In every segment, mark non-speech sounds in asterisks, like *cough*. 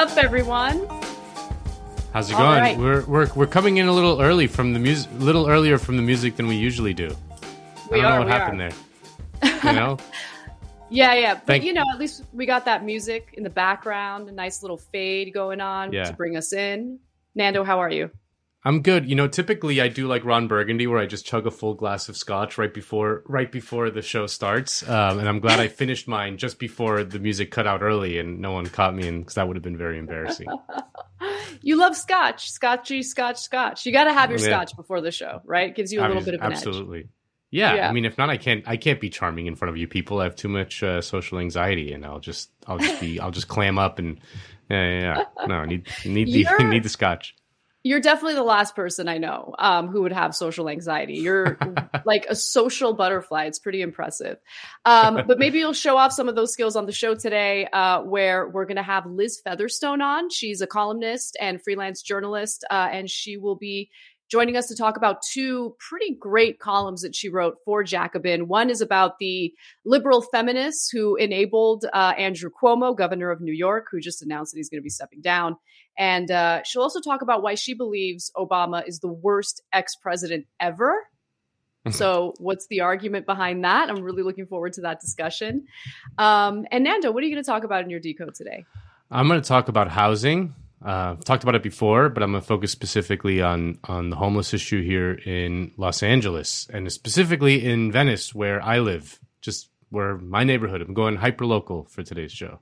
up, everyone? How's it All going? right. We're we're we're coming in a little early from the music, a little earlier from the music than we usually do. We I don't are, know what happened are. there. You know, *laughs* Yeah, yeah. But Thank- you know, at least we got that music in the background, a nice little fade going on Yeah. to bring us in. Nando, how are you? I'm good. You know, typically I do like Ron Burgundy, where I just chug a full glass of scotch right before right before the show starts. Um, and I'm glad I finished mine just before the music cut out early, and no one caught me, and because that would have been very embarrassing. *laughs* You love scotch, scotchy, scotch, scotch. You got to have your Yeah. scotch before the show, right? Gives you a little Obvi- bit of an edge. absolutely. Yeah, Yeah. I mean, if not, I can't. I can't be charming in front of you people. I have too much uh, social anxiety, and I'll just, I'll just be, I'll just clam up and, yeah, yeah. yeah. No, I need, need the, *laughs* *laughs* need the scotch. You're definitely the last person I know um, who would have social anxiety. You're *laughs* like a social butterfly. It's pretty impressive. Um, but maybe you'll show off some of those skills on the show today, uh, where we're going to have Liz Featherstone on. She's a columnist and freelance journalist, uh, and she will be joining us to talk about two pretty great columns that she wrote for Jacobin. One is about the liberal feminists who enabled uh, Andrew Cuomo, governor of New York, who just announced that he's going to be stepping down. And uh, she'll also talk about why she believes Obama is the worst ex president ever. *laughs* so, what's the argument behind that? I'm really looking forward to that discussion. Um, and Nando, what are you going to talk about in your decode today? I'm going to talk about housing. Uh, talked about it before, but I'm going to focus specifically on on the homeless issue here in Los Angeles and specifically in Venice, where I live, just where my neighborhood. I'm going hyper local for today's show.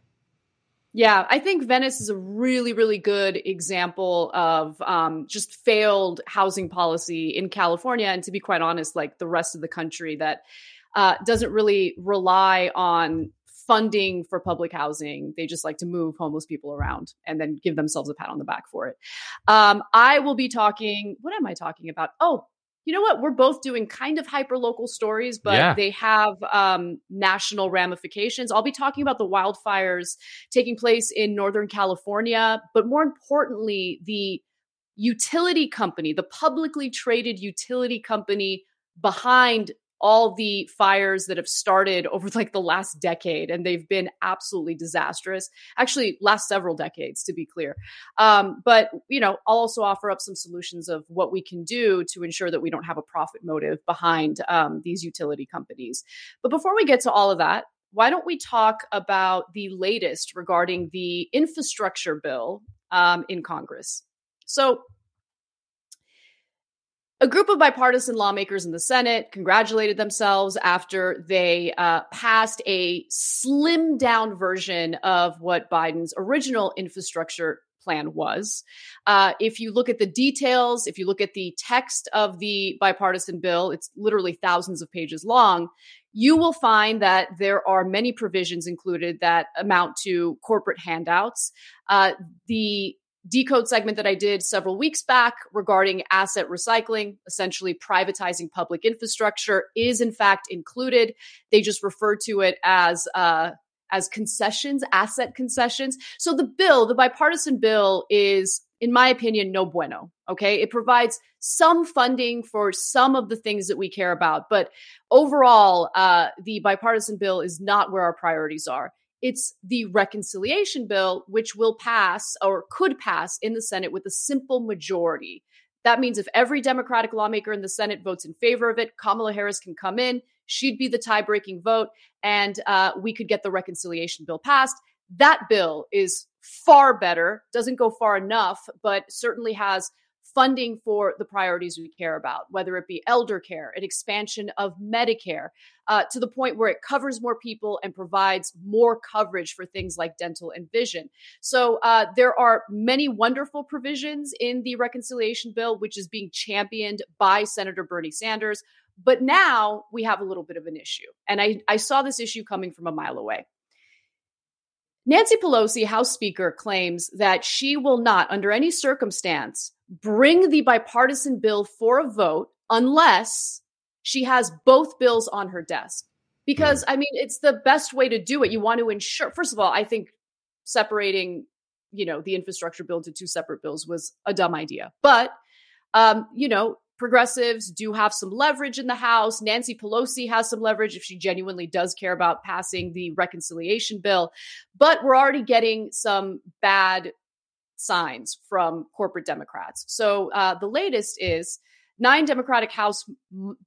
Yeah, I think Venice is a really, really good example of um, just failed housing policy in California. And to be quite honest, like the rest of the country that uh, doesn't really rely on funding for public housing. They just like to move homeless people around and then give themselves a pat on the back for it. Um, I will be talking, what am I talking about? Oh, you know what? We're both doing kind of hyper local stories, but Yeah. they have um, national ramifications. I'll be talking about the wildfires taking place in Northern California, but more importantly, the utility company, the publicly traded utility company behind all the fires that have started *laughs* over like the last decade and they've been absolutely disastrous. Actually last several decades to be clear. Um, but you know i'll also offer up some solutions of what we can do to ensure that we don't have a profit motive behind um, these utility companies. But before we get to all of that why don't we talk about the latest regarding the infrastructure bill um, in congress? So a group of bipartisan lawmakers in the Senate congratulated themselves after they uh, passed a slimmed down version of what Biden's original infrastructure plan was. Uh, if you look at the details, if you look at the text of the bipartisan bill, it's literally thousands of pages long. You will find that there are many provisions included that amount to corporate handouts. Uh, the decode segment that I did several weeks back regarding asset recycling, essentially privatizing public infrastructure, is in fact included. They just refer to it as uh, as concessions, asset concessions. So the bill, the bipartisan bill, is, in my opinion, no bueno. Okay, it provides some funding for some of the things that we care about, but overall, uh, the bipartisan bill is not where our priorities are. It's the reconciliation bill, which will pass or could pass in the Senate with a simple majority. That means if every Democratic lawmaker in the Senate votes in favor of it, Kamala Harris can come in. She'd be the tie breaking vote, and uh, we could get the reconciliation bill passed. That bill is far better, doesn't go far enough, but certainly has funding for the priorities we care about, whether it be elder care, an expansion of Medicare, uh, to the point where it covers more people and provides more coverage for things like dental and vision. So uh, there are many wonderful provisions in the reconciliation bill, which is being championed by Senator Bernie Sanders. But now we have a little bit of an issue. And I, I saw this issue coming from a mile away. Nancy Pelosi, House Speaker, claims that she will not, under any circumstance, bring the bipartisan bill for a vote unless she has both bills on her desk. Because, I mean, it's the best way to do it. You want to ensure, first of all, I think separating, you know, the infrastructure bill into two separate bills was a dumb idea. But, um, you know, progressives do have some leverage in the House. Nancy Pelosi has some leverage if she genuinely does care about passing the reconciliation bill. But we're already getting some bad signs from corporate Democrats. So uh, the latest is nine Democratic House,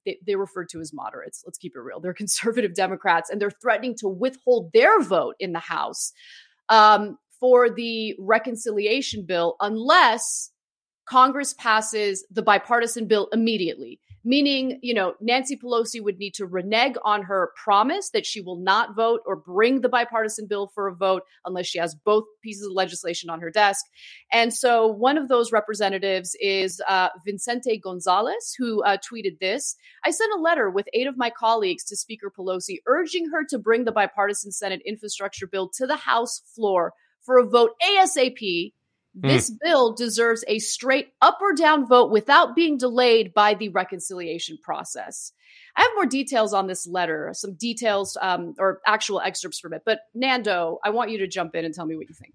they, they referred to as moderates. Let's keep it real. They're *laughs* conservative Democrats, and they're threatening to withhold their vote in the House um, for the reconciliation bill unless Congress passes the bipartisan bill immediately meaning, you know, Nancy Pelosi would need to renege on her promise that she will not vote or bring the bipartisan bill for a vote unless she has both pieces of legislation on her desk. And so one of those representatives is uh, Vicente Gonzalez, who uh, tweeted this I sent a letter with eight of my colleagues to Speaker Pelosi urging her to bring the bipartisan Senate infrastructure bill to the House floor for a vote ASAP. This mm. bill deserves a straight up or down vote without being delayed by the reconciliation process. I have more details on this letter, some details um, or actual excerpts from it. But Nando, I want you to jump in and tell me what you think.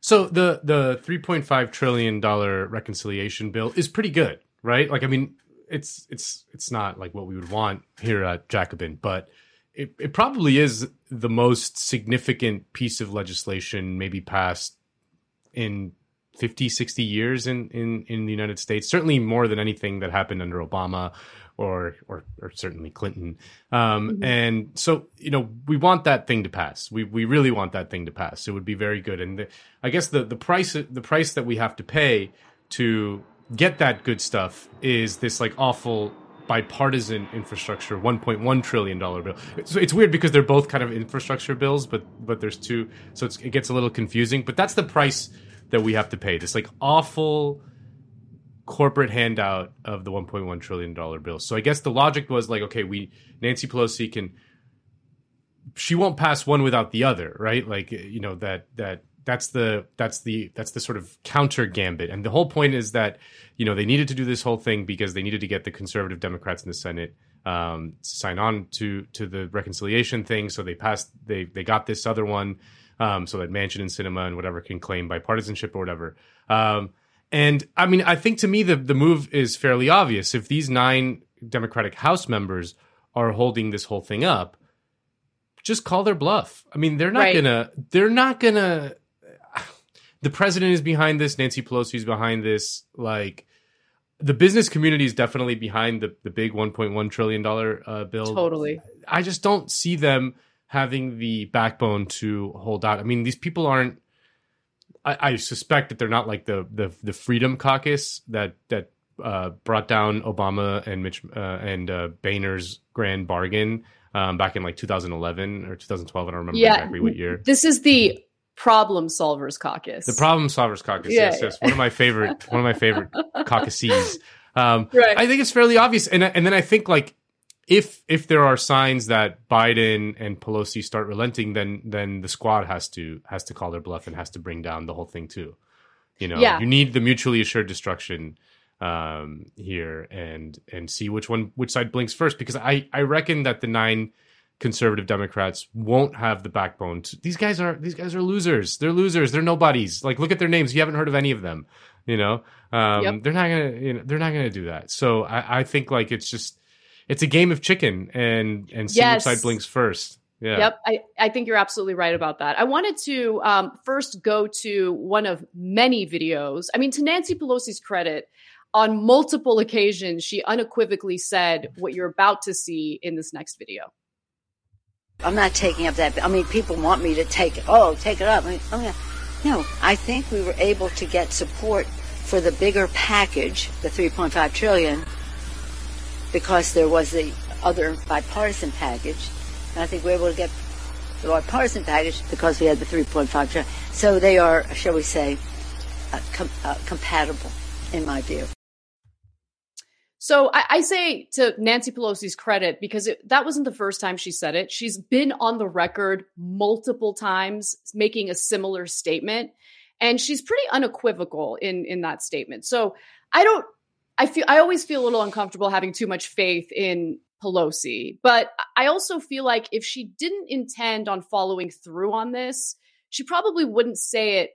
So the the 3.5 trillion dollar reconciliation bill is pretty good, right? Like I mean, it's it's it's not like what we would want here at Jacobin, but it, it probably is the most significant piece of legislation maybe passed in 50, 60 years in, in, in the United States, certainly more than anything that happened under Obama or, or, or certainly Clinton. Um, mm-hmm. And so, you know, we want that thing to pass. We, we really want that thing to pass. It would be very good. And the, I guess the, the price, the price that we have to pay to get that good stuff is this like awful bipartisan infrastructure 1.1 trillion dollar bill. So it's weird because they're both kind of infrastructure bills, but but there's two, so it gets a little confusing. But that's the price that we have to pay. This like awful corporate handout of the 1.1 trillion dollar bill. So I guess the logic was like, okay, we Nancy Pelosi can she won't pass one without the other, right? Like you know that that that's the that's the that's the sort of counter gambit. And the whole point is that you know they needed to do this whole thing because they needed to get the conservative Democrats in the Senate um, to sign on to to the reconciliation thing. So they passed they they got this other one um, so that Manchin and Sinema and whatever can claim bipartisanship or whatever. Um, and I mean, I think to me the the move is fairly obvious. If these nine Democratic House members are holding this whole thing up, just call their bluff. I mean, they're not right. gonna. They're not gonna. The president is behind this. Nancy Pelosi is behind this. Like the business community is definitely behind the the big 1.1 trillion dollar uh, bill. Totally. I just don't see them having the backbone to hold out. I mean, these people aren't. I, I suspect that they're not like the the the Freedom Caucus that that uh, brought down Obama and Mitch uh, and uh, Boehner's grand bargain um, back in like 2011 or 2012. I don't remember yeah, exactly what year. This is the Problem Solvers Caucus. The Problem Solvers Caucus. Yeah, yes, yeah. yes. One of my favorite. one of my favorite *laughs* caucuses. Um, right. I think it's fairly obvious, and and then I think like if if there are signs that Biden and Pelosi start relenting, then then the squad has to has to call their bluff and has to bring down the whole thing too. You know, yeah. you need the mutually assured destruction um, here and and see which one which side blinks first because I I reckon that the nine conservative Democrats won't have the backbone. To, these guys are these guys are losers. They're losers. They're nobodies. Like look at their names. You haven't heard of any of them. You know, um, yep. they're not gonna you know they're not gonna do that. So I, I think like it's just it's a game of chicken and and see yes. which side blinks first. Yeah. Yep. I, I think you're absolutely right about that. I wanted to um, first go to one of many videos. I mean, to Nancy Pelosi's credit, on multiple occasions, she unequivocally said what you're about to see in this next video. I'm not taking up that. I mean, people want me to take it. Oh, take it up. I mean, oh, yeah. No, I think we were able to get support for the bigger package, the 3.5 trillion, because there was the other bipartisan package. And I think we were able to get the bipartisan package because we had the 3.5 trillion. So they are, shall we say, uh, com- uh, compatible in my view. So I, I, say to Nancy Pelosi's credit, because it, that wasn't the first time she said it. She's been on the record multiple times making a similar statement, and she's pretty unequivocal in in that statement. So I don't I feel I always feel a little uncomfortable having too much faith in Pelosi, but I also feel like if she didn't intend on following through on this, she probably wouldn't say it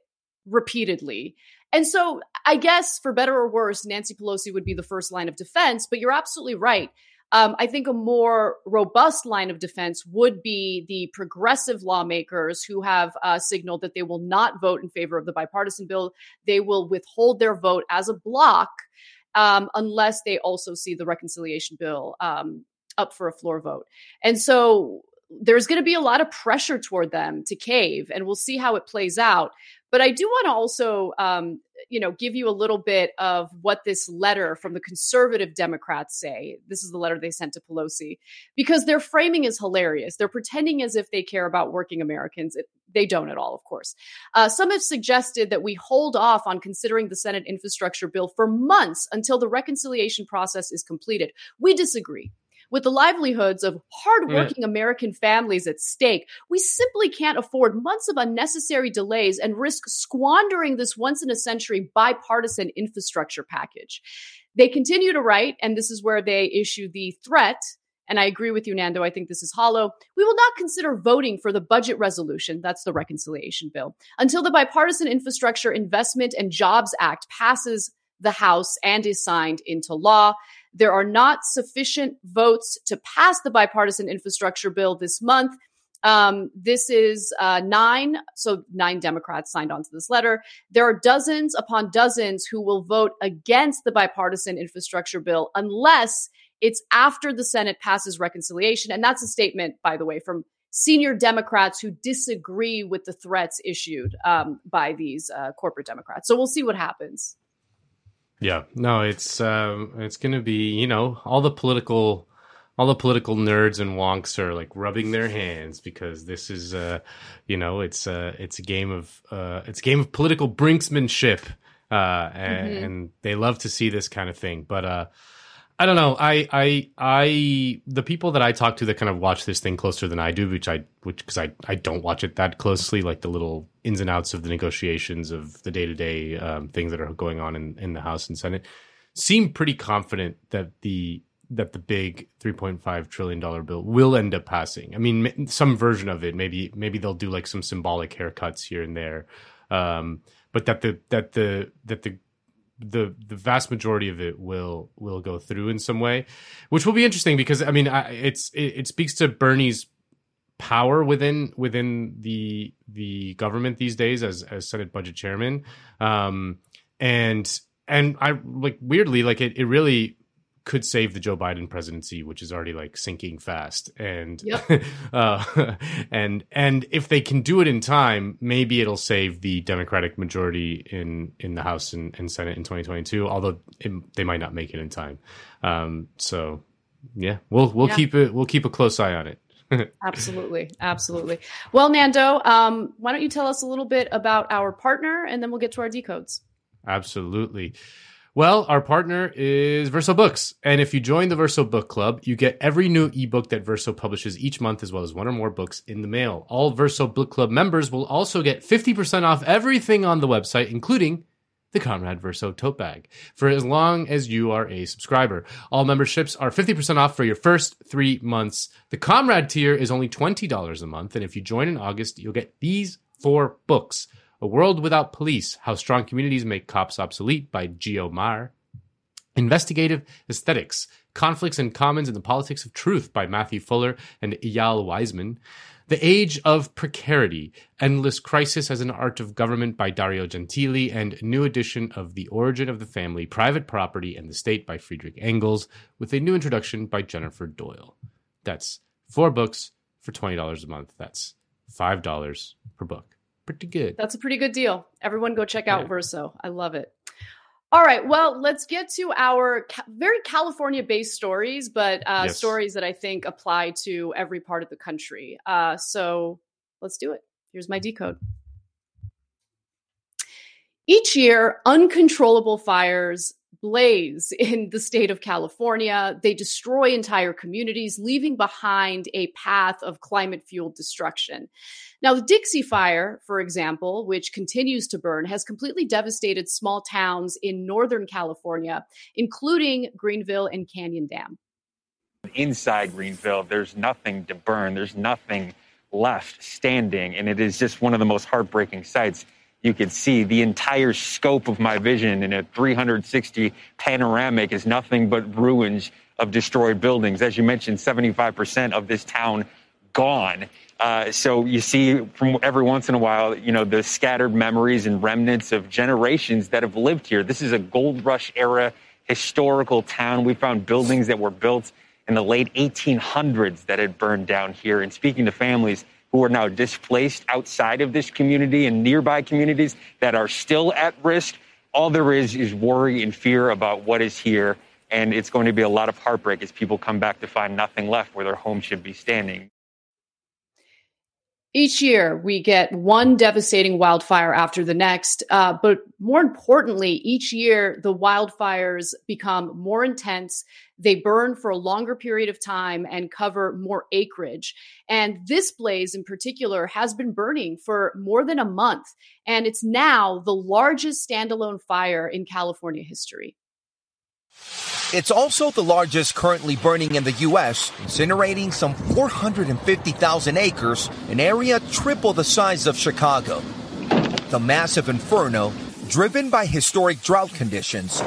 repeatedly. And so I guess for better or worse, Nancy Pelosi would be the first line of defense, but you're absolutely right. Um, I think a more robust line of defense would be the progressive lawmakers who have uh, signaled that they will not vote in favor of the bipartisan bill. They will withhold their vote as a block um, unless they also see the reconciliation bill um, up for a floor vote. And so there's going to be a lot of pressure toward them to cave, and we'll see how it plays out. But I do want to also, um, you know, give you a little bit of what this letter from the conservative Democrats say. This is the letter they sent to Pelosi because their framing is hilarious. They're pretending as if they care about working Americans. It, they don't at all, of course. Uh, some have suggested that we hold off on considering the Senate infrastructure bill for months until the reconciliation process is completed. We disagree with the livelihoods of mm. hardworking American families at stake, we simply can't afford months of unnecessary delays and risk squandering this once in a century bipartisan infrastructure package. They continue to write, and this is where they issue the threat and I agree with you, Nando. I think this is hollow. We will not consider voting for the budget resolution, that's the reconciliation bill, until the Bipartisan Infrastructure Investment and Jobs Act passes the House and is signed into law. There are not sufficient votes to pass the bipartisan infrastructure bill this month. Um, this is uh, nine, so nine Democrats signed on to this letter. There are dozens upon dozens who will vote against the bipartisan infrastructure bill unless it's after the Senate passes reconciliation. And that's a statement, by the way, from senior Democrats who disagree with the threats issued um, by these uh, corporate Democrats. So we'll see what happens. Yeah, no, it's um, it's going to be you know all the political all the political nerds and wonks are like rubbing their hands because this is uh, you know it's uh, it's a game of uh, it's a game of political brinksmanship uh, and, mm-hmm. and they love to see this kind of thing, but uh, I don't know. I, I, I, the people that I talk to that kind of watch this thing closer than I do, which I, which, because I, I don't watch it that closely, like the little ins and outs of the negotiations of the day to day things that are going on in, in the House and Senate, seem pretty confident that the, that the big 3.5 trillion dollar bill will end up passing. I mean, some version of it, maybe, maybe they'll do like some symbolic haircuts here and there. Um, but that the, that the, that the, the the vast majority of it will will go through in some way, which will be interesting because I mean I, it's it, it, speaks to Bernie's power within within the the government these days as as Senate Budget Chairman, um, and and I like weirdly like it it really could save the Joe Biden presidency, which is already like sinking fast. And yep. *laughs* uh, and and if they can do it in time, maybe it'll save the Democratic majority in in the House and, and Senate in 2022. Although it, they might not make it in time. Um, so yeah, we'll we'll yeah. keep it. We'll keep a close eye on it. *laughs* absolutely, absolutely. Well, Nando, um, why don't you tell us a little bit about our partner, and then we'll get to our decodes. Absolutely. Well, our partner is Verso Books. And if you join the Verso Book Club, you get every new ebook that Verso publishes each month, as well as one or more books in the mail. All Verso Book Club members will also get 50% off everything on the website, including the Comrade Verso tote bag, for as long as you are a subscriber. All memberships are 50% off for your first three months. The Comrade tier is only $20 a month. And if you join in August, you'll get these four books. A World Without Police How Strong Communities Make Cops Obsolete by Geo Maher. Investigative Aesthetics Conflicts and Commons in the Politics of Truth by Matthew Fuller and Eyal Weizman. The Age of Precarity Endless Crisis as an Art of Government by Dario Gentili, and new edition of The Origin of the Family, Private Property and the State by Friedrich Engels, with a new introduction by Jennifer Doyle. That's four books for $20 a month. That's $5 per book pretty good. That's a pretty good deal. Everyone go check out yeah. Verso. I love it. All right. Well, let's get to our ca- very California based stories, but uh, yes. stories that I think apply to every part of the country. Uh, so let's do it. Here's my decode. Each year, uncontrollable fires blaze *laughs* in the state of California. They destroy entire communities, leaving behind a path of climate fueled destruction. Now, the Dixie Fire, for example, which continues to burn, has completely devastated small towns in Northern California, including Greenville and Canyon Dam. Inside Greenville, there's nothing to burn, there's nothing left standing, and it is just one of the most heartbreaking sights you could see the entire scope of my vision in a 360 panoramic is nothing but ruins of destroyed buildings. As you mentioned, 75% of this town gone. Uh, so you see from every once in a while, you know, the scattered memories and remnants of generations that have lived here. This is a gold rush era historical town. We found buildings that were built in the late 1800s that had burned down here. And speaking to families who are now displaced outside of this community and nearby communities that are still at risk, all there is is worry and fear about what is here. And it's going to be a lot of heartbreak as people come back to find nothing left where their home should be standing. Each year, we get one devastating wildfire after the next. Uh, but more importantly, each year, the wildfires become more intense. They burn for a longer period of time and cover more acreage. And this blaze in particular has been burning for more than a month. And it's now the largest standalone fire in California history. It's also the largest currently burning in the U.S., incinerating some 450,000 acres, an area triple the size of Chicago. The massive inferno, driven by historic drought conditions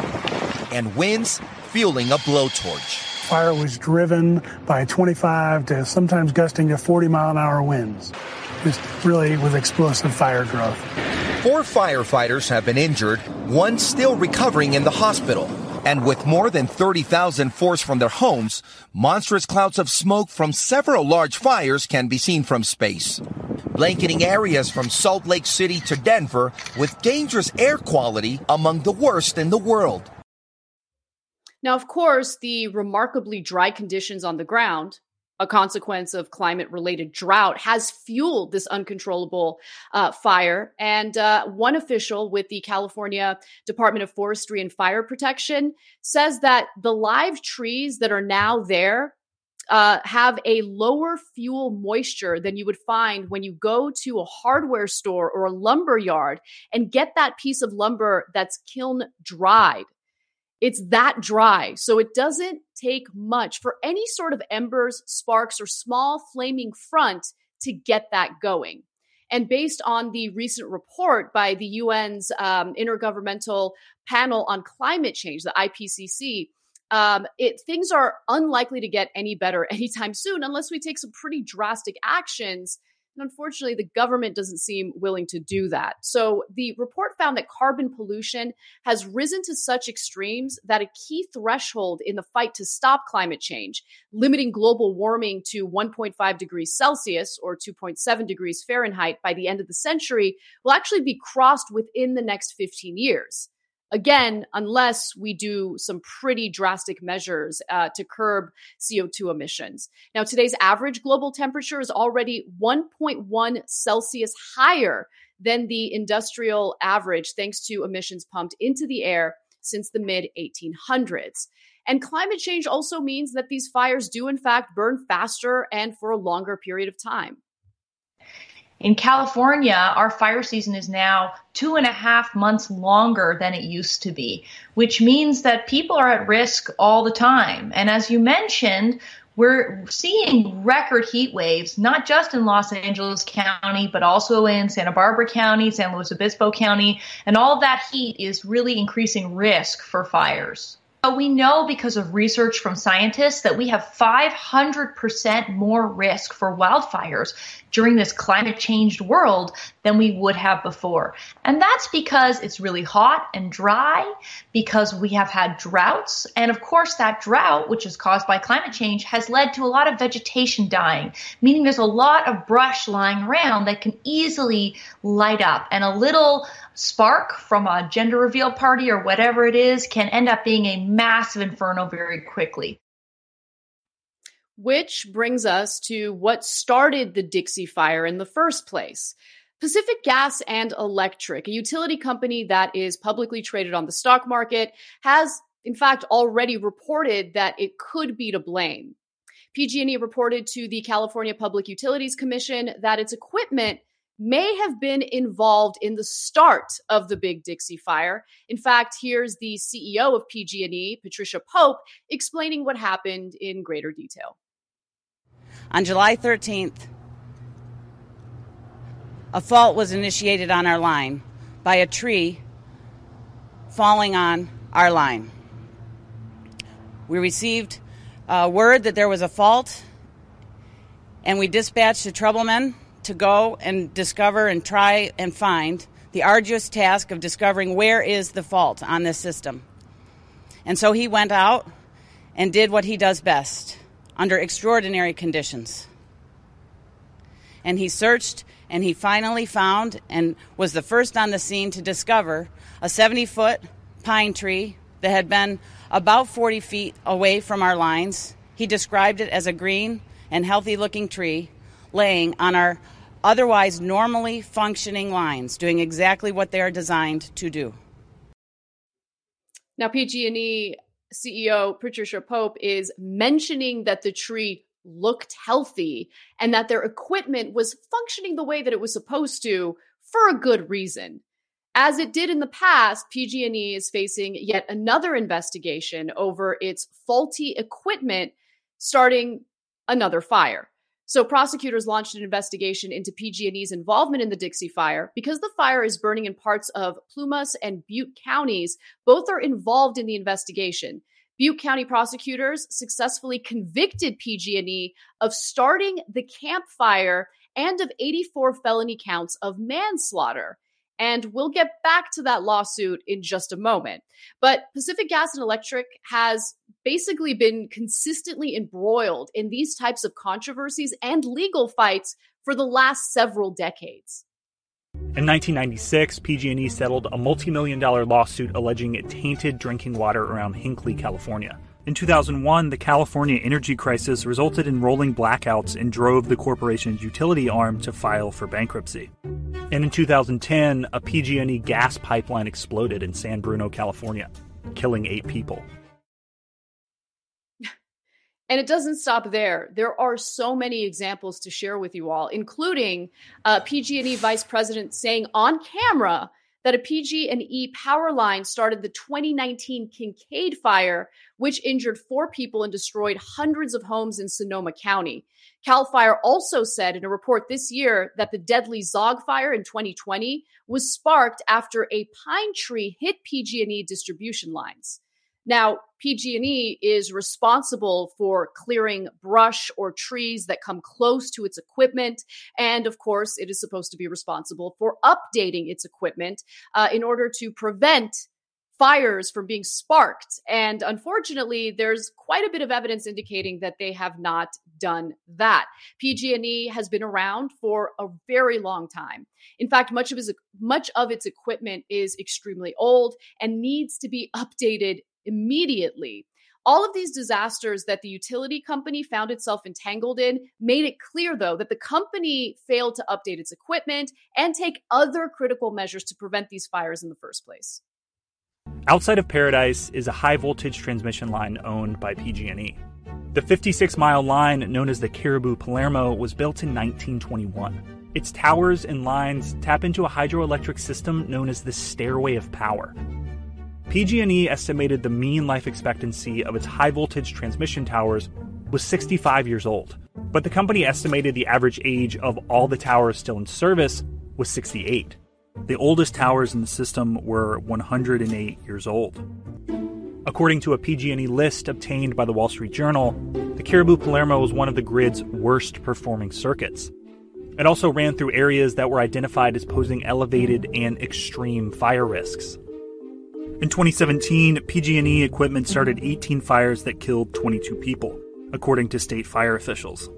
and winds fueling a blowtorch. Fire was driven by 25 to sometimes gusting to 40 mile an hour winds. Just really with explosive fire growth. Four firefighters have been injured, one still recovering in the hospital. And with more than 30,000 forced from their homes, monstrous clouds of smoke from several large fires can be seen from space, blanketing areas from Salt Lake City to Denver with dangerous air quality among the worst in the world. Now, of course, the remarkably dry conditions on the ground a consequence of climate related drought has fueled this uncontrollable uh, fire. And uh, one official with the California Department of Forestry and Fire Protection says that the live trees that are now there uh, have a lower fuel moisture than you would find when you go to a hardware store or a lumber yard and get that piece of lumber that's kiln dried. It's that dry. So it doesn't take much for any sort of embers, sparks, or small flaming front to get that going. And based on the recent report by the UN's um, Intergovernmental Panel on Climate Change, the IPCC, um, it, things are unlikely to get any better *laughs* anytime soon unless we take some pretty drastic actions and unfortunately, the government doesn't seem willing to do that. So the report found that carbon pollution has risen to such extremes that a key threshold in the fight to stop climate change, limiting global warming to 1.5 degrees Celsius or 2.7 degrees Fahrenheit by the end of the century, will actually be crossed within the next 15 years. Again, unless we do some pretty drastic measures uh, to curb CO2 emissions. Now, today's average global temperature is already 1.1 Celsius higher than the industrial average, thanks to emissions pumped into the air since the mid 1800s. And climate change also means that these fires do, in fact, burn faster and for a longer period of time. In California, our fire season is now two and a half months longer than it used to be, which means that people are at risk all the time. And as you mentioned, we're seeing record heat waves, not just in Los Angeles County, but also in Santa Barbara County, San Luis Obispo County. And all that heat is really increasing risk for fires. We know because of research from scientists that we have 500% more risk for wildfires during this climate changed world than we would have before. And that's because it's really hot and dry, because we have had droughts. And of course, that drought, which is caused by climate change, has led to a lot of vegetation dying, meaning there's a lot of brush lying around that can easily light up. And a little spark from a gender reveal party or whatever it is can end up being a massive inferno very quickly. Which brings us to what started the Dixie Fire in the first place. Pacific Gas and Electric, a utility company that is publicly traded on the stock market, has in fact already reported that it could be to blame. PG&E reported to the California Public Utilities Commission that its equipment may have been involved in the start of the Big Dixie Fire. In fact, here's the CEO of PG&E, Patricia Poppe, explaining what happened in greater detail. On July 13th, a fault was initiated on our line. by a tree falling on our line. We received uh, word that there was a fault, and we dispatched the troublemen to go and discover and try and find the arduous task of discovering where is the fault on this system. And so he went out and did what he does best under extraordinary conditions. And he searched and he finally found and was the first on the scene to discover a 70 foot pine tree that had been about 40 feet away from our lines. He described it as a green and healthy looking tree laying on our otherwise normally functioning lines, doing exactly what they are designed to do. Now, PG&E CEO Patricia Poppe is mentioning that the tree looked healthy and that their equipment was functioning the way that it was supposed to for a good reason. As it did in the past, PG&E is facing yet another investigation over its faulty equipment starting another fire. So prosecutors launched an investigation into PG&E's involvement in the Dixie Fire because the fire is burning in parts of Plumas and Butte counties. Both are involved in the investigation. Butte County prosecutors successfully convicted PG&E of starting the Camp Fire and of 84 felony counts of manslaughter. And we'll get back to that lawsuit in just a moment. But Pacific Gas and Electric has basically been consistently embroiled in these types of controversies and legal fights for the last several decades. In 1996, PG&E settled a multi-million dollar lawsuit alleging it tainted drinking water around Hinkley, California. In 2001, the California energy crisis resulted in rolling blackouts and drove the corporation's utility arm to file for bankruptcy. And in 2010, a PG&E gas pipeline exploded in San Bruno, California, killing 8 people. *laughs* And it doesn't stop there. There are so many examples to share with you all, including uh, PG&E vice president saying on camera that a PG&E power line started the 2019 Kincade fire, which injured four people and destroyed hundreds of homes in Sonoma County. Cal Fire also said in a report this year that the deadly Zogg fire in 2020 was sparked after a pine tree hit PG&E distribution lines. Now, PG&E is responsible for clearing brush or trees that come close to its equipment, and of course, it is supposed to be responsible for updating its equipment uh, in order to prevent fires from being sparked. And unfortunately, there's quite a bit of evidence indicating that they have not done that. PG&E has been around for a very long time. In fact, much of its much of its equipment is extremely old and needs to be updated immediately. All of these disasters that the utility company found itself entangled in made it clear, though, that the company failed to update its equipment and take other critical measures to prevent these fires in the first place. Outside of Paradise is a high voltage transmission line owned by PG&E. The 56 mile line known as the Caribou Palermo was built in 1921. Its towers and lines tap into a hydroelectric system known as the Stairway of Power. PG&E estimated the mean life expectancy of its high voltage transmission towers was 65 years old, but the company estimated the average age of all the towers still in service was 68. The oldest towers in the system were 108 years old. According to a PG&E list obtained by the Wall Street Journal, the Caribou Palermo was one of the grid's worst performing circuits. It also ran through areas that were identified as posing elevated and extreme fire risks. In 2017, PG&E equipment started 18 fires that killed 22 people, according to state fire officials.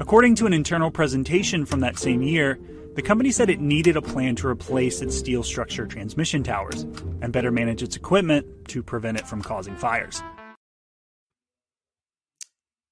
According to an internal presentation from that same year, the company said it needed a plan to replace its steel structure transmission towers and better manage its equipment to prevent it from causing fires.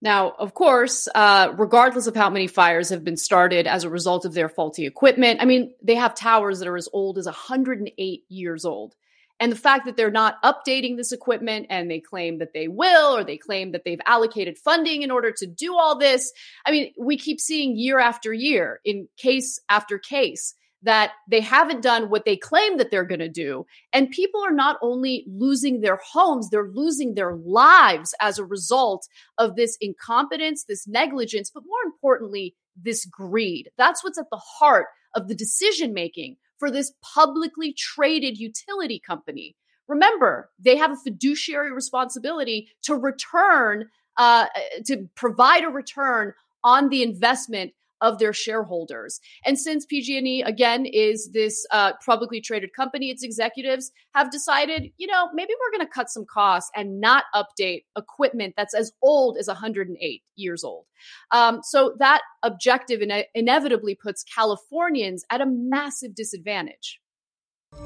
Now, of course, uh, regardless of how many fires have been started as a result of their faulty equipment, I mean, they have towers that are as old as 108 years old. And the fact that they're not updating this equipment and they claim that they will, or they claim that they've allocated funding in order to do all this. I mean, we keep seeing year after year in case after case that they haven't done what they claim that they're going to do. And people are not only losing their homes, they're losing their lives as a result of this incompetence, this negligence, but more importantly, this greed. That's what's at the heart of the decision making for this publicly traded utility company. Remember, they have a fiduciary responsibility to return, uh, to provide a return on the investment of their shareholders. And since PG&E again is this uh, publicly traded company, its executives have decided, you know, maybe we're going to cut some costs and not update equipment that's as old as 108 years old. Um, so that objective ine- inevitably puts Californians at a massive disadvantage.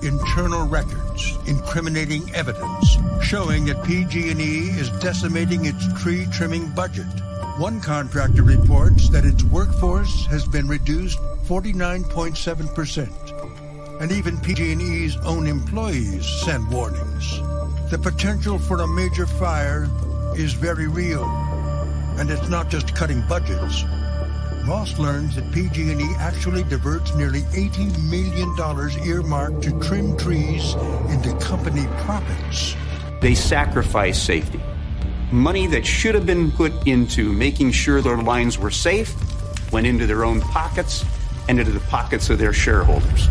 Internal records, incriminating evidence showing that PG&E is decimating its tree trimming budget one contractor reports that its workforce has been reduced 49.7%. And even PG&E's own employees send warnings. The potential for a major fire is very real. And it's not just cutting budgets. Ross learns that PG&E actually diverts nearly $80 million earmarked to trim trees into company profits. They sacrifice safety money that should have been put into making sure their lines were safe went into their own pockets and into the pockets of their shareholders.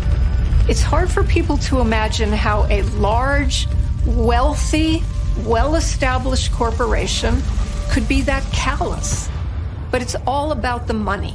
It's hard for people to imagine how a large, wealthy, well established corporation could be that callous. But it's all about the money.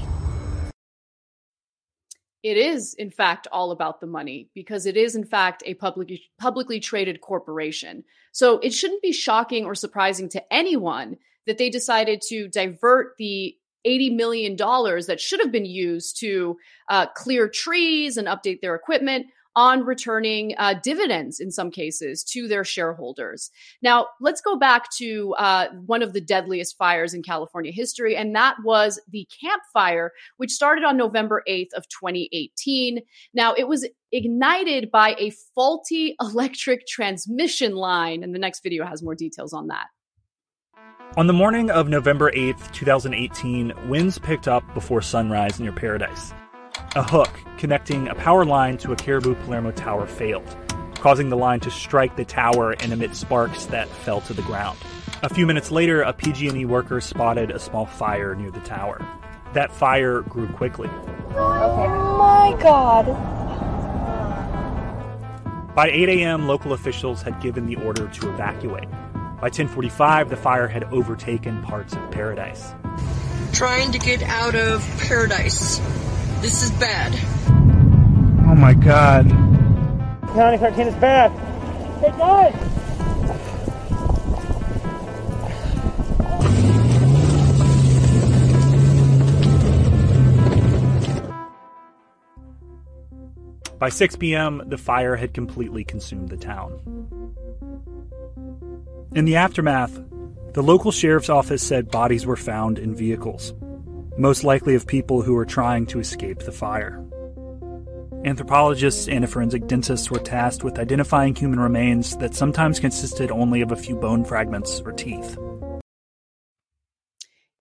It is, in fact, all about the money because it is, in fact, a publicly, publicly traded corporation. So it shouldn't be shocking or surprising to anyone that they decided to divert the $80 million that should have been used to uh, clear trees and update their equipment on returning uh, dividends in some cases to their shareholders. Now, let's go back to uh, one of the deadliest fires in California history, and that was the Camp Fire, which started on November 8th of 2018. Now, it was ignited by a faulty *laughs* electric transmission line, and the next video has more details on that. On the morning of November 8th, 2018, winds picked up before sunrise near Paradise. A hook connecting a power line to a Caribou Palermo tower failed, causing the line to strike the tower and emit sparks that fell to the ground. A few minutes later, a PG&E worker spotted a small fire near the tower. That fire grew quickly. Oh my god. By 8 a.m., local officials had given the order to evacuate. By 10:45, the fire had overtaken parts of Paradise. Trying to get out of Paradise. This is bad. Oh my god. County Cartagena is bad. Hey guys! By 6 p.m., the fire had completely consumed the town. In the aftermath, the local sheriff's office said bodies were found in vehicles most likely of people who were trying to escape the fire. Anthropologists and a forensic dentist were tasked with identifying human remains that sometimes consisted only of a few bone fragments or teeth.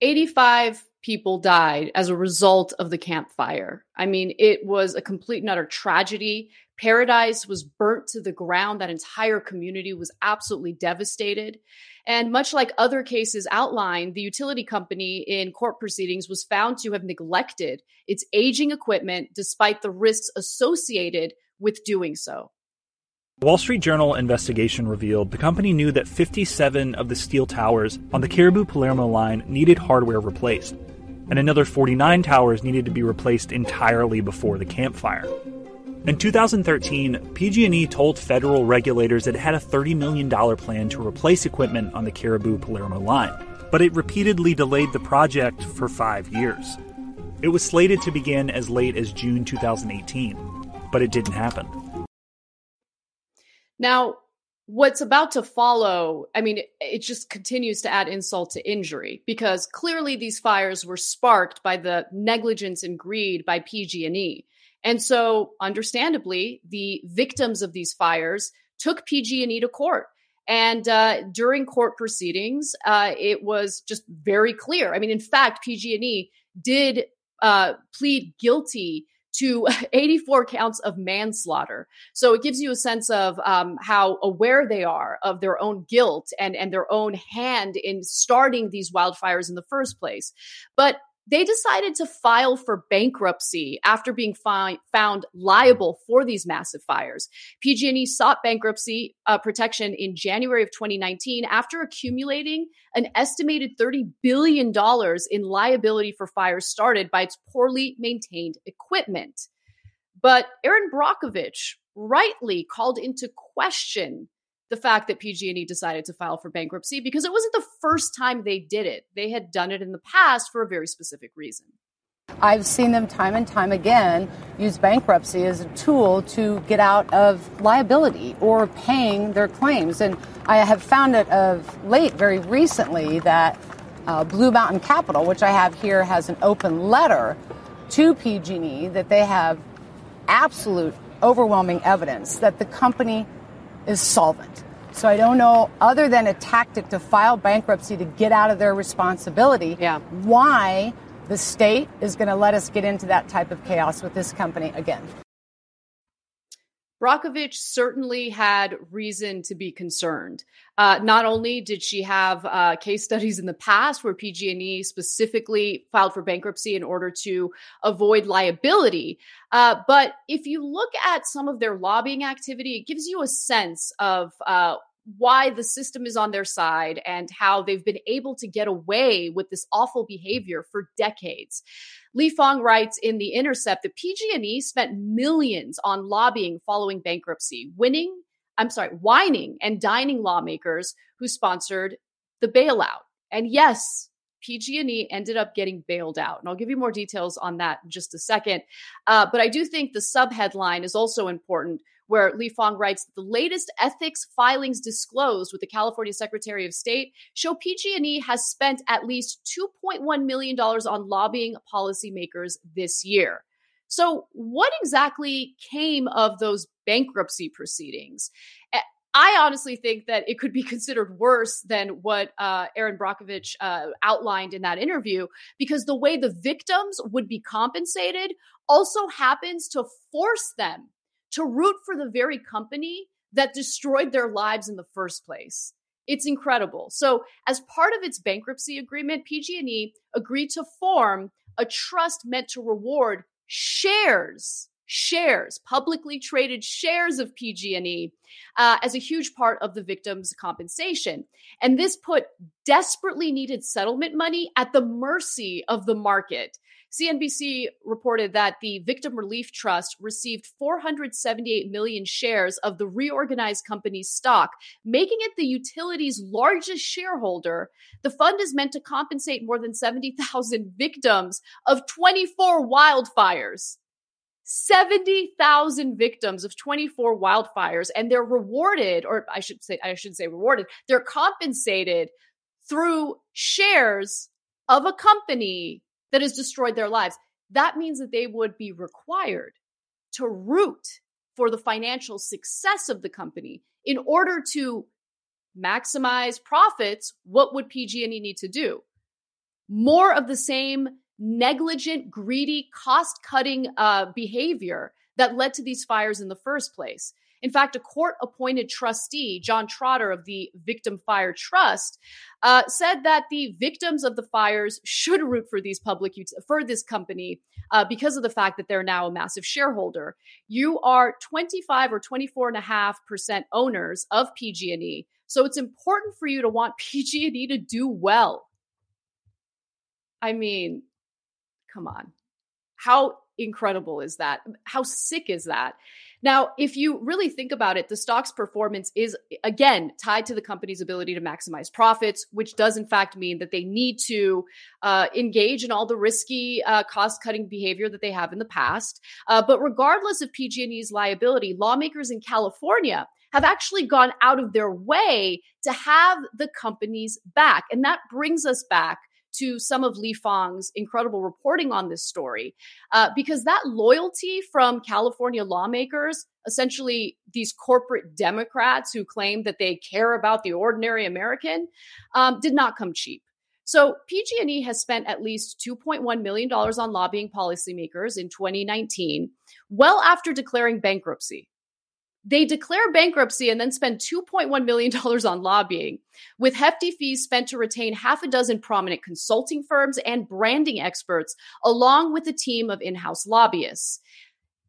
85 people died as a result of the Camp Fire. I mean, it was a complete and utter tragedy. Paradise was burnt to the ground. That entire community was absolutely devastated. And much like other cases outlined, the utility company in court proceedings was found to have neglected its aging equipment despite the risks associated with doing so. Wall Street Journal investigation revealed the company knew that 57 of the steel towers on the Caribou Palermo line needed hardware replaced, and another 49 towers needed to be replaced entirely before the Camp Fire. In 2013, PG&E told federal regulators it had a $30 million plan to replace equipment on the Caribou Palermo line, but it repeatedly delayed the project for five years. It was slated to begin as late as June 2018, but it didn't happen. Now, what's about to follow, I mean, it just continues to add insult to injury because clearly these fires were sparked by the negligence and greed by PG&E. And so, understandably, the victims of these fires took PG&E to court. And uh, during court proceedings, uh, it was just very clear. I mean, in fact, PG&E did uh, plead guilty to *laughs* 84 counts of manslaughter. So it gives you a sense of um, how aware they are of their own guilt and, and their own hand in starting these wildfires in the first place. But they decided to file for bankruptcy after being fi- found liable for these massive fires. PG&E sought bankruptcy uh, protection in January of 2019 after accumulating an estimated $30 billion in liability for fires started by its poorly maintained equipment. But Erin Brockovich rightly called into question the fact that PG&E decided to file for bankruptcy because it wasn't the first time they did it. They had done it in the past for a very specific reason. I've seen them time and time again use bankruptcy as a tool to get out of liability or paying their claims. And I have found it of late, very recently, that uh, Blue Mountain Capital, which I have here, has an open letter to PG&E that they have absolute overwhelming evidence that the company is solvent. So I don't know, other than a tactic to file bankruptcy to get out of their responsibility, yeah. why the state is going to let us get into that type of chaos with this company again. Brockovich certainly had reason to be concerned. Uh, not only did she have uh, case studies in the past where PG&E specifically filed for bankruptcy in order to avoid liability, uh, but if you look at some of their lobbying activity, it gives you a sense of uh, why the system is on their side and how they've been able to get away with this awful behavior for decades. Lee Fang writes in The Intercept that PG&E spent millions on lobbying following bankruptcy, winning, I'm sorry, wining and dining lawmakers who sponsored the bailout. And yes, PG&E ended up getting bailed out. And I'll give you more details on that in just a second. Uh, but I do think the subheadline is also important where Lee Fang writes the latest ethics filings disclosed with the California Secretary of State show PG&E has spent at least 2.1 million dollars on lobbying policymakers this year. So, what exactly came of those bankruptcy proceedings? I honestly think that it could be considered worse than what uh, Erin Brockovich uh, outlined in that interview, because the way the victims would be compensated also happens to force them to root for the very company that destroyed their lives in the first place. It's incredible. So, as part of its bankruptcy agreement, PG&E agreed to form a trust meant to reward shares shares publicly traded shares of pg&e uh, as a huge part of the victims compensation and this put desperately needed settlement money at the mercy of the market CNBC reported that the Victim Relief Trust received 478 million shares of the reorganized company's stock, making it the utility's largest shareholder. The fund is meant to compensate more than 70,000 victims of 24 wildfires. 70,000 victims of 24 wildfires and they're rewarded or I should say I should say rewarded they're compensated through shares of a company that has destroyed their lives. That means that they would be required to root for the financial success of the company in order to maximize profits. What would PG&E need to do? More of the same negligent, greedy, cost-cutting uh, behavior that led to these fires in the first place. In fact, a court appointed trustee, John Trotter of the Victim Fire Trust, uh, said that the victims of the fires should root for these public for this company uh, because of the fact that they're now a massive shareholder. You are 25 or 24 and a half percent owners of PG&E. So it's important for you to want *laughs* PG&E to do well. I mean, come on. How incredible is that? How sick is that? Now, if you really think about it, the stock's performance is again tied to the company's ability to maximize profits, which does in fact mean that they need to uh, engage in all the risky uh, cost-cutting behavior that they have in the past. Uh, but regardless of PG&E's liability, lawmakers in California have actually gone out of their way to have the companies back, and that brings us back to some of Lee Fang's incredible reporting on this story, uh, because that loyalty from California lawmakers, essentially these corporate Democrats who claim that they care about the ordinary American, um, did not come cheap. So PG&E has spent at least $2.1 million on lobbying policymakers in 2019, well after declaring bankruptcy. They declare bankruptcy and then spend $2.1 million on lobbying, with hefty fees spent to retain half a dozen prominent consulting firms and branding experts, along with a team of in house lobbyists.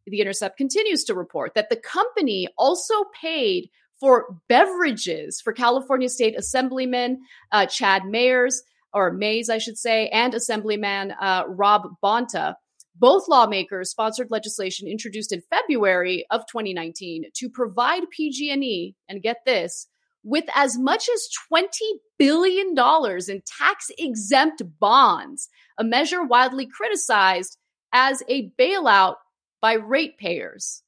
The Intercept continues to report that the company also paid for beverages for California State Assemblyman uh, Chad Mayers, or Mayes, I should say, and Assemblyman uh, Rob Bonta. Both lawmakers sponsored legislation introduced in February of 2019 to provide PG&E, and get this, with as much as $20 billion in tax exempt bonds, a measure widely criticized as a bailout by ratepayers.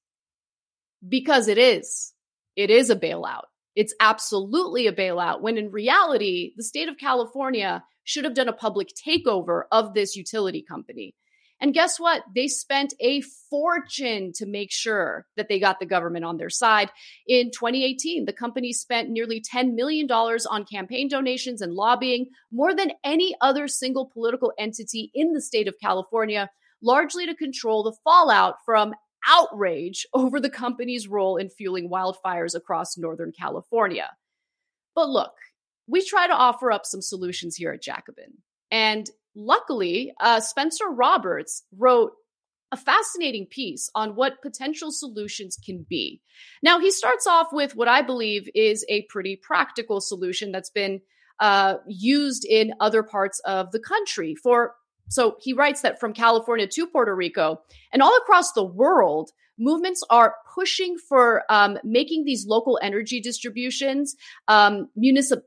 Because it is. It is a bailout. It's absolutely a bailout when in reality, the state of California should have done a public takeover of this utility company. And guess what? They spent a fortune to make sure that they got the government on their side. In 2018, the company spent nearly $10 million on campaign donations and lobbying, more than any other single political entity in the state of California, largely to control the fallout from outrage *laughs* over the company's role in fueling wildfires across Northern California. But look, we try to offer up some solutions here at Jacobin. And luckily, uh, Spencer Roberts wrote a fascinating piece on what potential solutions can be. Now, he starts off with what I believe is a pretty practical solution that's been uh, used in other parts of the country. For so he writes that from California to Puerto Rico and all across the world, movements are pushing for um, making these local energy distributions um, municipal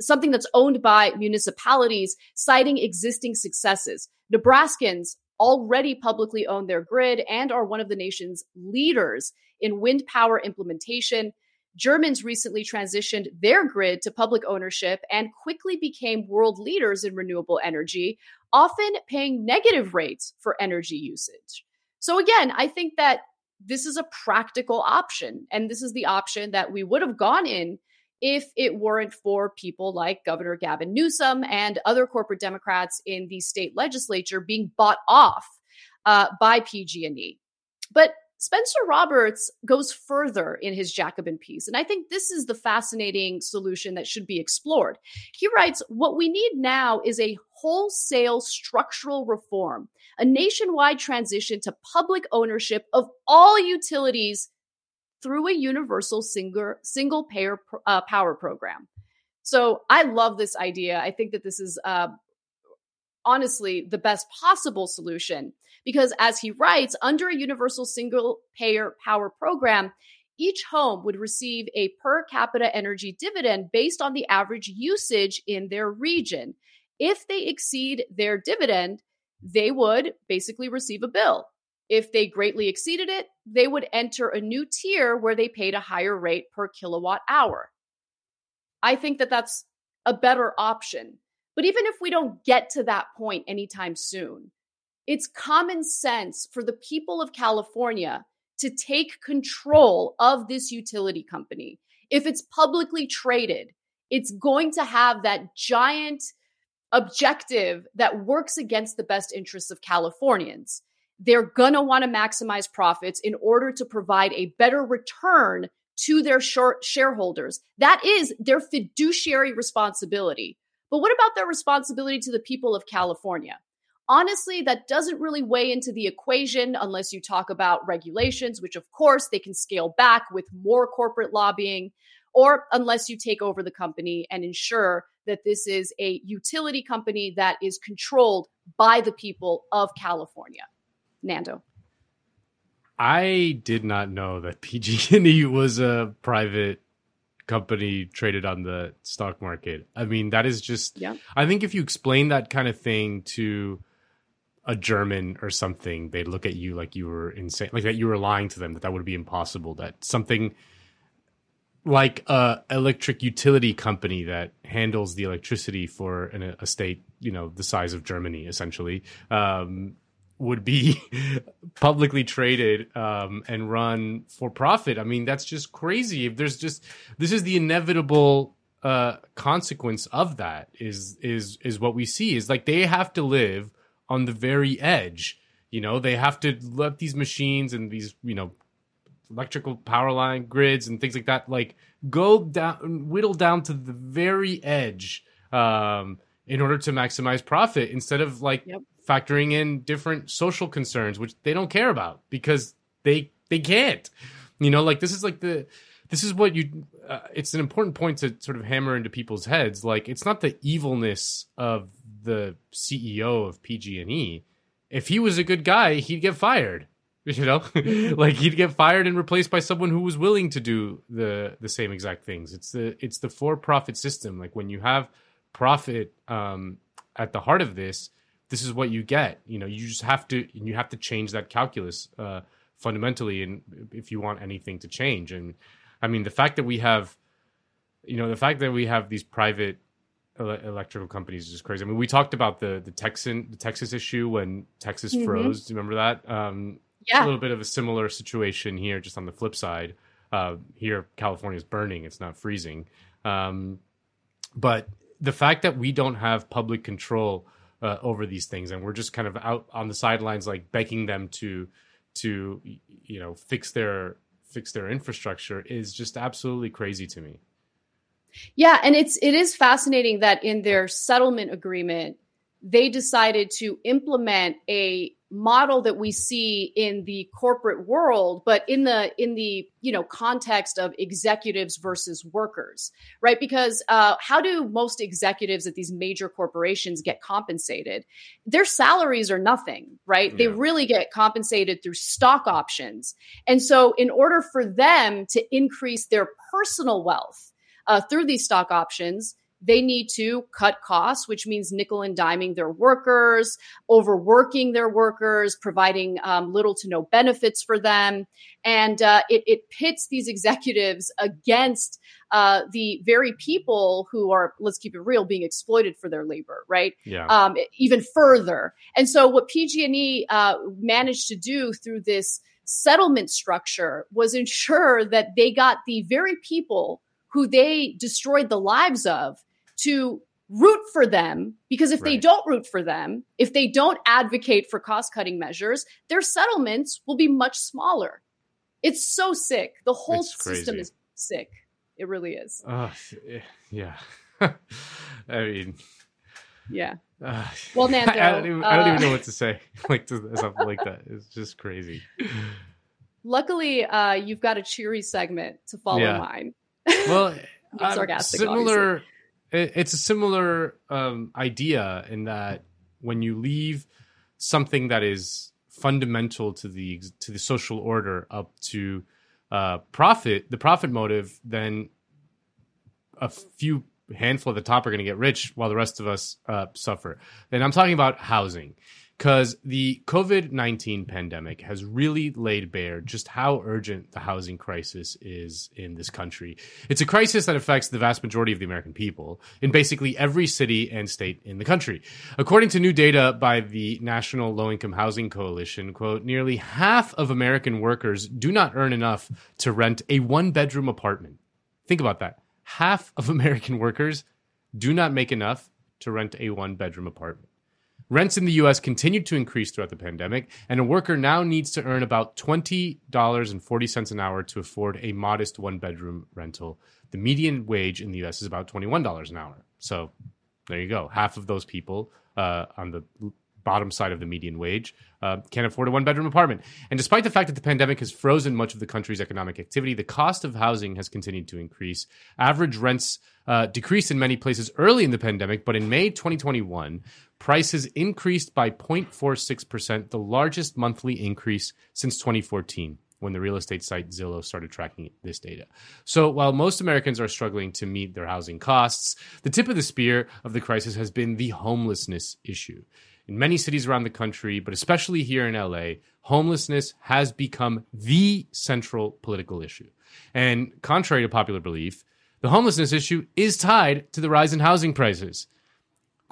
something that's owned by municipalities, citing existing successes. Nebraskans already publicly own their grid and are one of the nation's leaders in wind power implementation. Germans recently transitioned their grid to public ownership and quickly became world leaders in renewable energy, often paying negative rates for energy usage. So, again, I think that this is a practical option. And this is the option that we would have gone in if it weren't for people like Governor Gavin Newsom and other corporate Democrats in the state legislature being bought off uh, by PG&E. But Spencer Roberts goes further in his Jacobin piece, and I think this is the fascinating solution that should be explored. He writes What we need now is a wholesale structural reform, a nationwide transition to public ownership of all utilities through a universal single single payer uh, power program. So I love this idea. I think that this is uh, honestly the best possible solution because, as he writes, under a universal single payer power program, each home would receive a per capita energy dividend based on the average usage in their region. If they exceed their dividend, they would basically receive a bill. If they greatly exceeded it, they would enter a new tier where they paid a higher rate per kilowatt hour. I think that that's a better option. But even if we don't get to that point anytime soon, it's common sense for the people of California to take control of this utility company. If it's publicly traded, it's going to have that giant objective that works against the best interests of Californians they're going to want to maximize profits in order to provide a better return to their shareholders. That is their fiduciary responsibility. But what about their responsibility to the people of California? Honestly, that doesn't really weigh into the equation unless you talk about regulations, which of course they can scale back with more corporate lobbying, or unless you take over the company and ensure that this is a utility company that is controlled by the people of California. Nando. I did not know that *laughs* PG&E was a private company traded on the stock market. I mean, that is just. Yeah. I think if you explain that kind of thing to a German or something, they'd look at you like you were insane, like that you were lying to them. That that would be impossible. That something like a electric utility company that handles the electricity for an, a state, you know, the size of Germany, essentially, um, would be *laughs* publicly traded um, and run for profit. I mean, that's just crazy. If there's just this is the inevitable uh, consequence of that is is is what we see is like they have to live on the very edge. You know, they have to let these machines and these you know electrical power line grids and things like that. Like go down, whittle down to the very edge um, in order to maximize profit instead of like Yep. Factoring in different social concerns, which they don't care about because they they can't. You know, like this is like the this is what you. Uh, it's an important point to sort of hammer into people's heads. Like it's not the evilness of the CEO of PG&E. If he was a good guy, he'd get fired. *laughs* You know, *laughs* like he'd get fired and replaced by someone who was willing to do the the same exact things. It's the it's the for profit system. Like when you have profit um, at the heart of this, this is what you get. You know, you just have to you have to change that calculus uh, fundamentally, and if you want anything to change. And I mean, the fact that we have, you know, the fact that we have these private ele- electrical companies is crazy. I mean, we talked about the the Texan the Texas issue when Texas Mhm. froze. Do you remember that? Um, Yeah. a little bit of a similar situation here, just on the flip side. Uh, here, California is burning; it's not freezing. Um, but the fact that we don't have public control uh, over these things, and we're just kind of out on the sidelines, like begging them to to you know fix their fix their infrastructure, is just absolutely crazy to me. Yeah, and it's it is fascinating that in their settlement agreement, they decided to implement a model that we see in the corporate world, but in the in the you know context of executives versus workers, right? Because uh, how do most executives at these major corporations get compensated? Their salaries are nothing, right? They really get compensated through stock options, and so in order for them to increase their personal wealth uh, through these stock options, they need to cut costs, which means nickel and diming their workers, overworking their workers, providing um, little to no benefits for them. And uh, it, it pits these executives against uh, the very people who are, let's keep it real, being exploited for their labor, right? Yeah. Um, even further. And so what PG&E uh, managed to do through this settlement structure was ensure that they got the very people who they destroyed the lives of to root for them because if they don't root for them, if they don't advocate for cost cutting measures, their settlements will be much smaller. It's so sick. The whole It's system crazy. is sick. It really is. Uh, yeah. *laughs* I mean, Yeah. uh, Well, Nando, *laughs* I, don't even, I don't even uh, know what to say *laughs* like to something like that. It's just crazy. Luckily, uh, you've got a cheery segment to follow Yeah. mine. well sarcastic, similar it- it's a similar um, idea in that when you leave something that is fundamental to the to the social order up to uh, profit the profit motive then a few handful at the top are going to get rich while the rest of us uh, suffer. And i'm talking about housing because the COVID 19 pandemic has really laid bare just how urgent the housing crisis is in this country. It's a crisis that affects the vast majority of the American people in basically every city and state in the country. According to new data by the National Low Income Housing Coalition, quote, nearly half of American workers do not earn enough to rent a one bedroom apartment. Think about that. Half of American workers do not make enough to rent a one bedroom apartment. Rents in the US continued to increase throughout the pandemic, and a worker now needs to earn about $20.40 an hour to afford a modest one bedroom rental. The median wage in the US is about $21 an hour. So there you go. Half of those people uh, on the bottom side of the median wage uh, can't afford a one bedroom apartment. And despite the fact that the pandemic has frozen much of the country's economic activity, the cost of housing has continued to increase. Average rents uh, decreased in many places early in the pandemic, but in May 2021, prices increased by 0.46%, the largest monthly increase since 2014 when the real estate site Zillow started tracking this data. So while most Americans are struggling to meet their housing costs, the tip of the spear of the crisis has been the homelessness issue. In many cities around the country, but especially here in LA, homelessness has become the central political issue. And contrary to popular belief, the homelessness issue is tied to the rise in housing prices.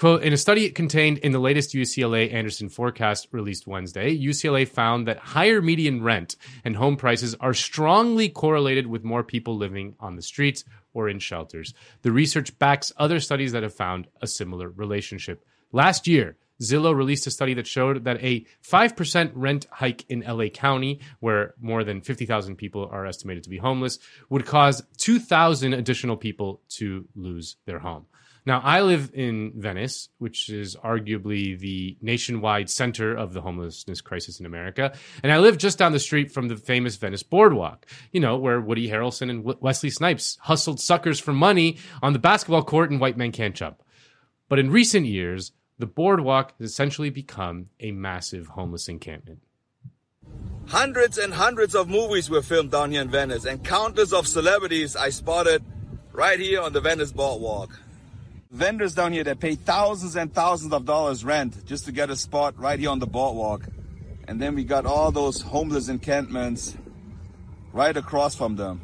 Quote, in a study contained in the latest UCLA Anderson forecast released Wednesday, UCLA found that higher median rent and home prices are strongly correlated with more people living on the streets or in shelters. The research backs other studies that have found a similar relationship. Last year, Zillow released a study that showed that a 5% rent hike in LA County, where more than 50,000 people are estimated to be homeless, would cause 2,000 additional people to lose their home. Now, I live in Venice, which is arguably the nationwide center of the homelessness crisis in America. And I live just down the street from the famous Venice Boardwalk, you know, where Woody Harrelson and Wesley Snipes hustled suckers for money on the basketball court and White Men Can't Jump. But in recent years, the boardwalk has essentially become a massive homeless encampment. Hundreds and hundreds of movies were filmed down here in Venice, and countless of celebrities I spotted right here on the Venice Boardwalk vendors down here that pay thousands and thousands of dollars rent just to get a spot right here on the boardwalk. And then we got all those homeless encampments right across from them.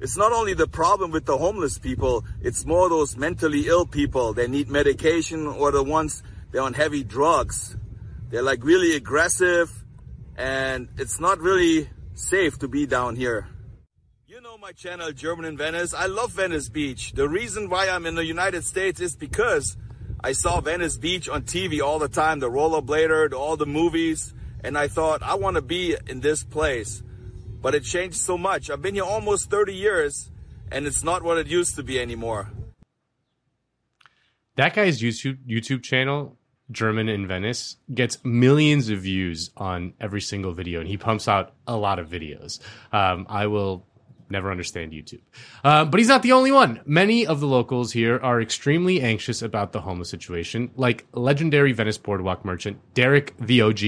It's not only the problem with the homeless people, it's more those mentally ill people that need medication or the ones they're on heavy drugs. They're like really aggressive and it's not really safe to be down here my channel, German in Venice. I love Venice Beach. The reason why I'm in the United States is because I saw Venice Beach on TV all the time, the rollerblader, all the movies, and I thought, I want to be in this place. But it changed so much. I've been here almost 30 years, and it's not what it used to be anymore. That guy's YouTube YouTube channel, German in Venice, gets millions of views on every single video, and he pumps out a lot of videos. Um, I will never understand YouTube. Uh, but he's not the only one. Many of the locals here are extremely anxious about the homeless situation, like legendary Venice boardwalk merchant Derek the OG.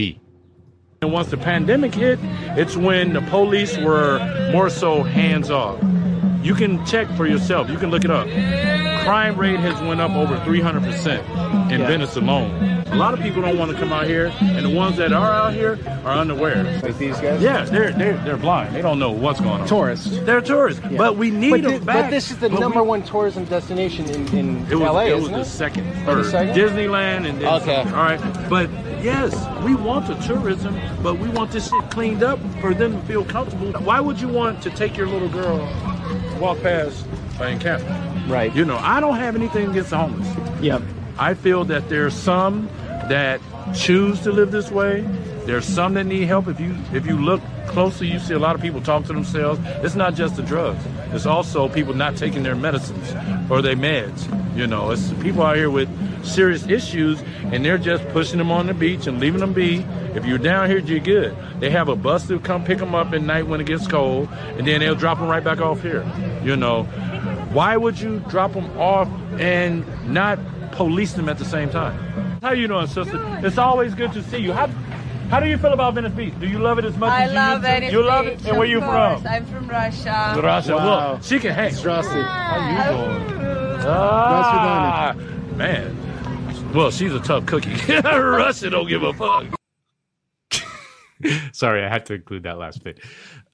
And once the pandemic hit, it's when the police were more so hands off. You can check for yourself. You can look it up. Crime rate has went up over 300% in yeah. Venice alone. A lot of people don't want to come out here, and the ones that are out here are unaware. Like these guys? Yeah, they're they're, they're blind. They don't know what's going on. Tourists. They're tourists, yeah. but we need but them back. But this is the but number we, one tourism destination in, in it was, LA, It was the it? second, third. Second? Disneyland and then okay. All right, but yes, we want the tourism, but we want this shit cleaned up for them to feel comfortable. Why would you want to take your little girl walk past an encampment? Right. You know, I don't have anything against the homeless. Yep. I feel that there's some that choose to live this way. There's some that need help. If you if you look closely, you see a lot of people talk to themselves. It's not just the drugs. It's also people not taking their medicines or their meds. You know, it's people out here with serious issues, and they're just pushing them on the beach and leaving them be. If you're down here, you're good. They have a bus to come pick them up at night when it gets cold, and then they'll drop them right back off here. You know, why would you drop them off and not police them at the same time? How you doing, sister? It's always good to see you. How, how do you feel about Venice Beach? Do you love it as much I as you love used Venice to? You love Beach, it? And where you course. from? I'm from Russia. Russia. Wow. Look, she can hang. It's Rusty. How you doing? Ah, man. Well, she's a tough cookie. *laughs* Russia don't give a fuck. *laughs* Sorry, I had to include that last bit.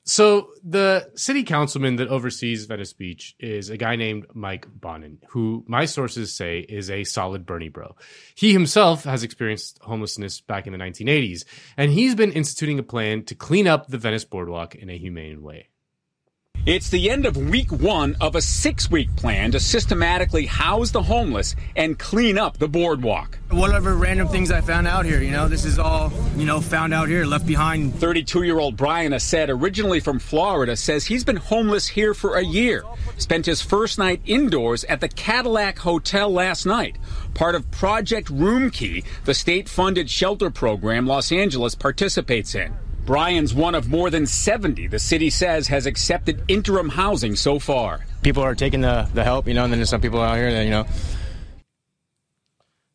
So the city councilman that oversees Venice Beach is a guy named Mike Bonin, who my sources say is a solid Bernie bro. He himself has experienced homelessness back in the 1980s, and he's been instituting a plan to clean up the Venice boardwalk in a humane way. It's the end of week one of a six week plan to systematically house the homeless and clean up the boardwalk. Whatever random things I found out here, you know, this is all, you know, found out here, left behind. 32 year old Brian Assad, originally from Florida, says he's been homeless here for a year. Spent his first night indoors at the Cadillac Hotel last night, part of Project Room Key, the state funded shelter program Los Angeles participates in. Brian's one of more than 70 the city says has accepted interim housing so far. People are taking the, the help, you know, and then there's some people out here that, you know.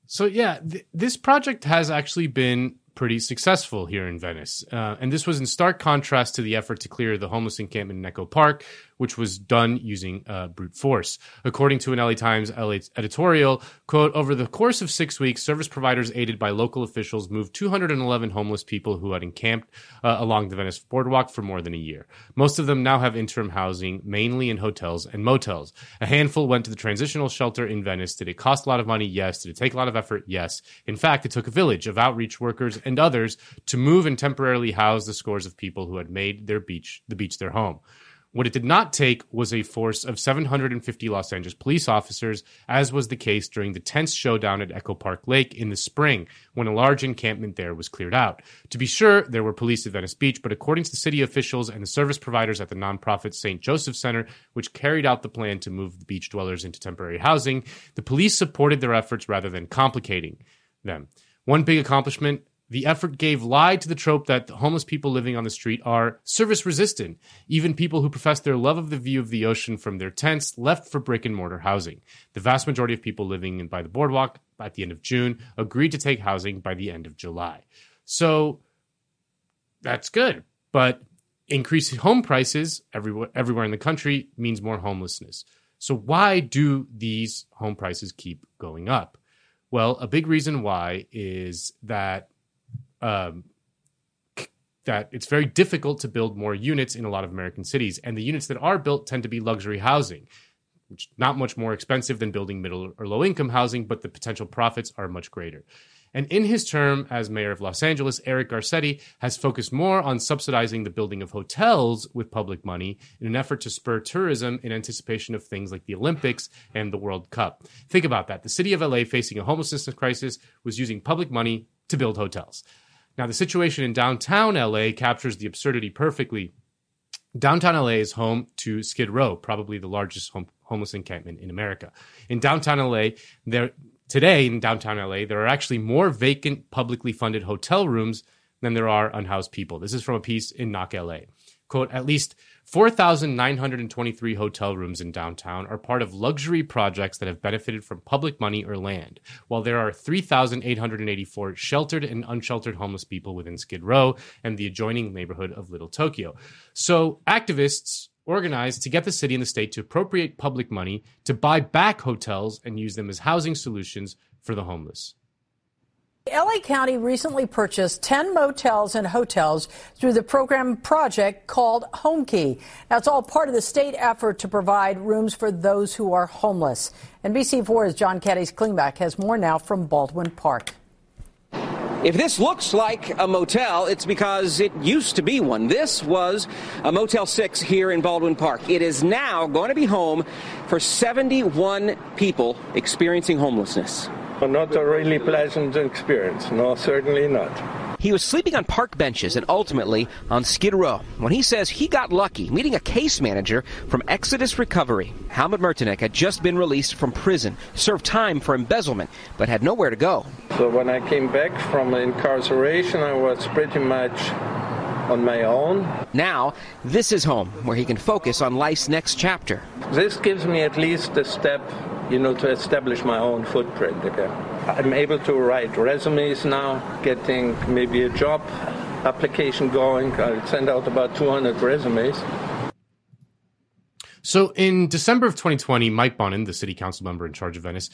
So, yeah, th- this project has actually been pretty successful here in Venice. Uh, and this was in stark contrast to the effort to clear the homeless encampment in Echo Park, which was done using uh, brute force. According to an LA Times LA editorial, quote, over the course of six weeks, service providers aided by local officials moved 211 homeless people who had encamped uh, along the Venice boardwalk for more than a year. Most of them now have interim housing, mainly in hotels and motels. A handful went to the transitional shelter in Venice. Did it cost a lot of money? Yes. Did it take a lot of effort? Yes. In fact, it took a village of outreach workers and others to move and temporarily house the scores of people who had made their beach, the beach their home. What it did not take was a force of 750 Los Angeles police officers, as was the case during the tense showdown at Echo Park Lake in the spring, when a large encampment there was cleared out. To be sure, there were police at Venice Beach, but according to the city officials and the service providers at the nonprofit St. Joseph Center, which carried out the plan to move the beach dwellers into temporary housing, the police supported their efforts rather than complicating them. One big accomplishment the effort gave lie to the trope that homeless people living on the street are service resistant. Even people who profess their love of the view of the ocean from their tents left for brick and mortar housing. The vast majority of people living by the boardwalk at the end of June agreed to take housing by the end of July. So that's good. But increasing home prices everywhere, everywhere in the country means more homelessness. So why do these home prices keep going up? Well, a big reason why is that um, that it's very difficult to build more units in a lot of American cities, and the units that are built tend to be luxury housing, which not much more expensive than building middle or low income housing, but the potential profits are much greater. And in his term as mayor of Los Angeles, Eric Garcetti has focused more on subsidizing the building of hotels with public money in an effort to spur tourism in anticipation of things like the Olympics and the World Cup. Think about that. The city of LA, facing a homelessness crisis, was using public money to build hotels. Now, the situation in downtown LA captures the absurdity perfectly. Downtown LA is home to Skid Row, probably the largest home, homeless encampment in America. In downtown LA, there today in downtown LA, there are actually more vacant publicly funded hotel rooms than there are unhoused people. This is from a piece in Knock LA. Quote, at least 4,923 hotel rooms in downtown are part of luxury projects that have benefited from public money or land, while there are 3,884 sheltered and unsheltered homeless people within Skid Row and the adjoining neighborhood of Little Tokyo. So, activists organized to get the city and the state to appropriate public money to buy back hotels and use them as housing solutions for the homeless. LA County recently purchased 10 motels and hotels through the program project called HomeKey. That's all part of the state effort to provide rooms for those who are homeless. NBC4's John Cadiz Klemack has more now from Baldwin Park. If this looks like a motel, it's because it used to be one. This was a Motel 6 here in Baldwin Park. It is now going to be home for 71 people experiencing homelessness. Not a really pleasant experience. No, certainly not. He was sleeping on park benches and ultimately on Skid Row when he says he got lucky meeting a case manager from Exodus Recovery. Helmut Mertenek had just been released from prison, served time for embezzlement, but had nowhere to go. So when I came back from incarceration, I was pretty much on my own. Now, this is home where he can focus on life's next chapter. This gives me at least a step, you know, to establish my own footprint again. I'm able to write resumes now, getting maybe a job application going. I send out about 200 resumes. So in December of 2020, Mike Bonin, the city council member in charge of Venice,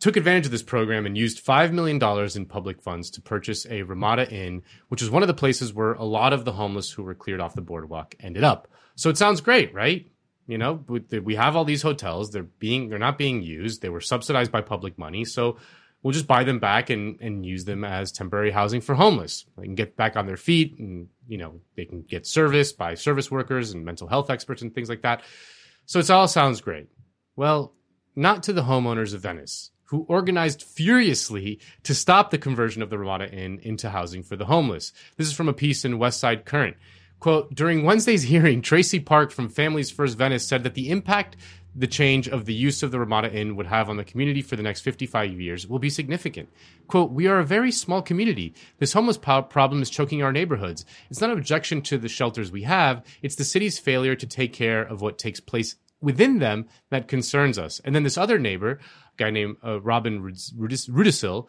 took advantage of this program and used $5 million in public funds to purchase a Ramada Inn, which was one of the places where a lot of the homeless who were cleared off the boardwalk ended up. So it sounds great, right? You know, we have all these hotels. They're being, they're not being used. They were subsidized by public money. So we'll just buy them back and, and use them as temporary housing for homeless. They can get back on their feet and, you know, they can get service by service workers and mental health experts and things like that. So it all sounds great. Well, not to the homeowners of Venice who organized furiously to stop the conversion of the Ramada Inn into housing for the homeless. This is from a piece in West Side Current. Quote, during Wednesday's hearing, Tracy Park from Families First Venice said that the impact the change of the use of the Ramada Inn would have on the community for the next 55 years will be significant. Quote, We are a very small community. This homeless problem is choking our neighborhoods. It's not an objection to the shelters we have, it's the city's failure to take care of what takes place within them that concerns us. And then this other neighbor, guy named uh, Robin Rudisill,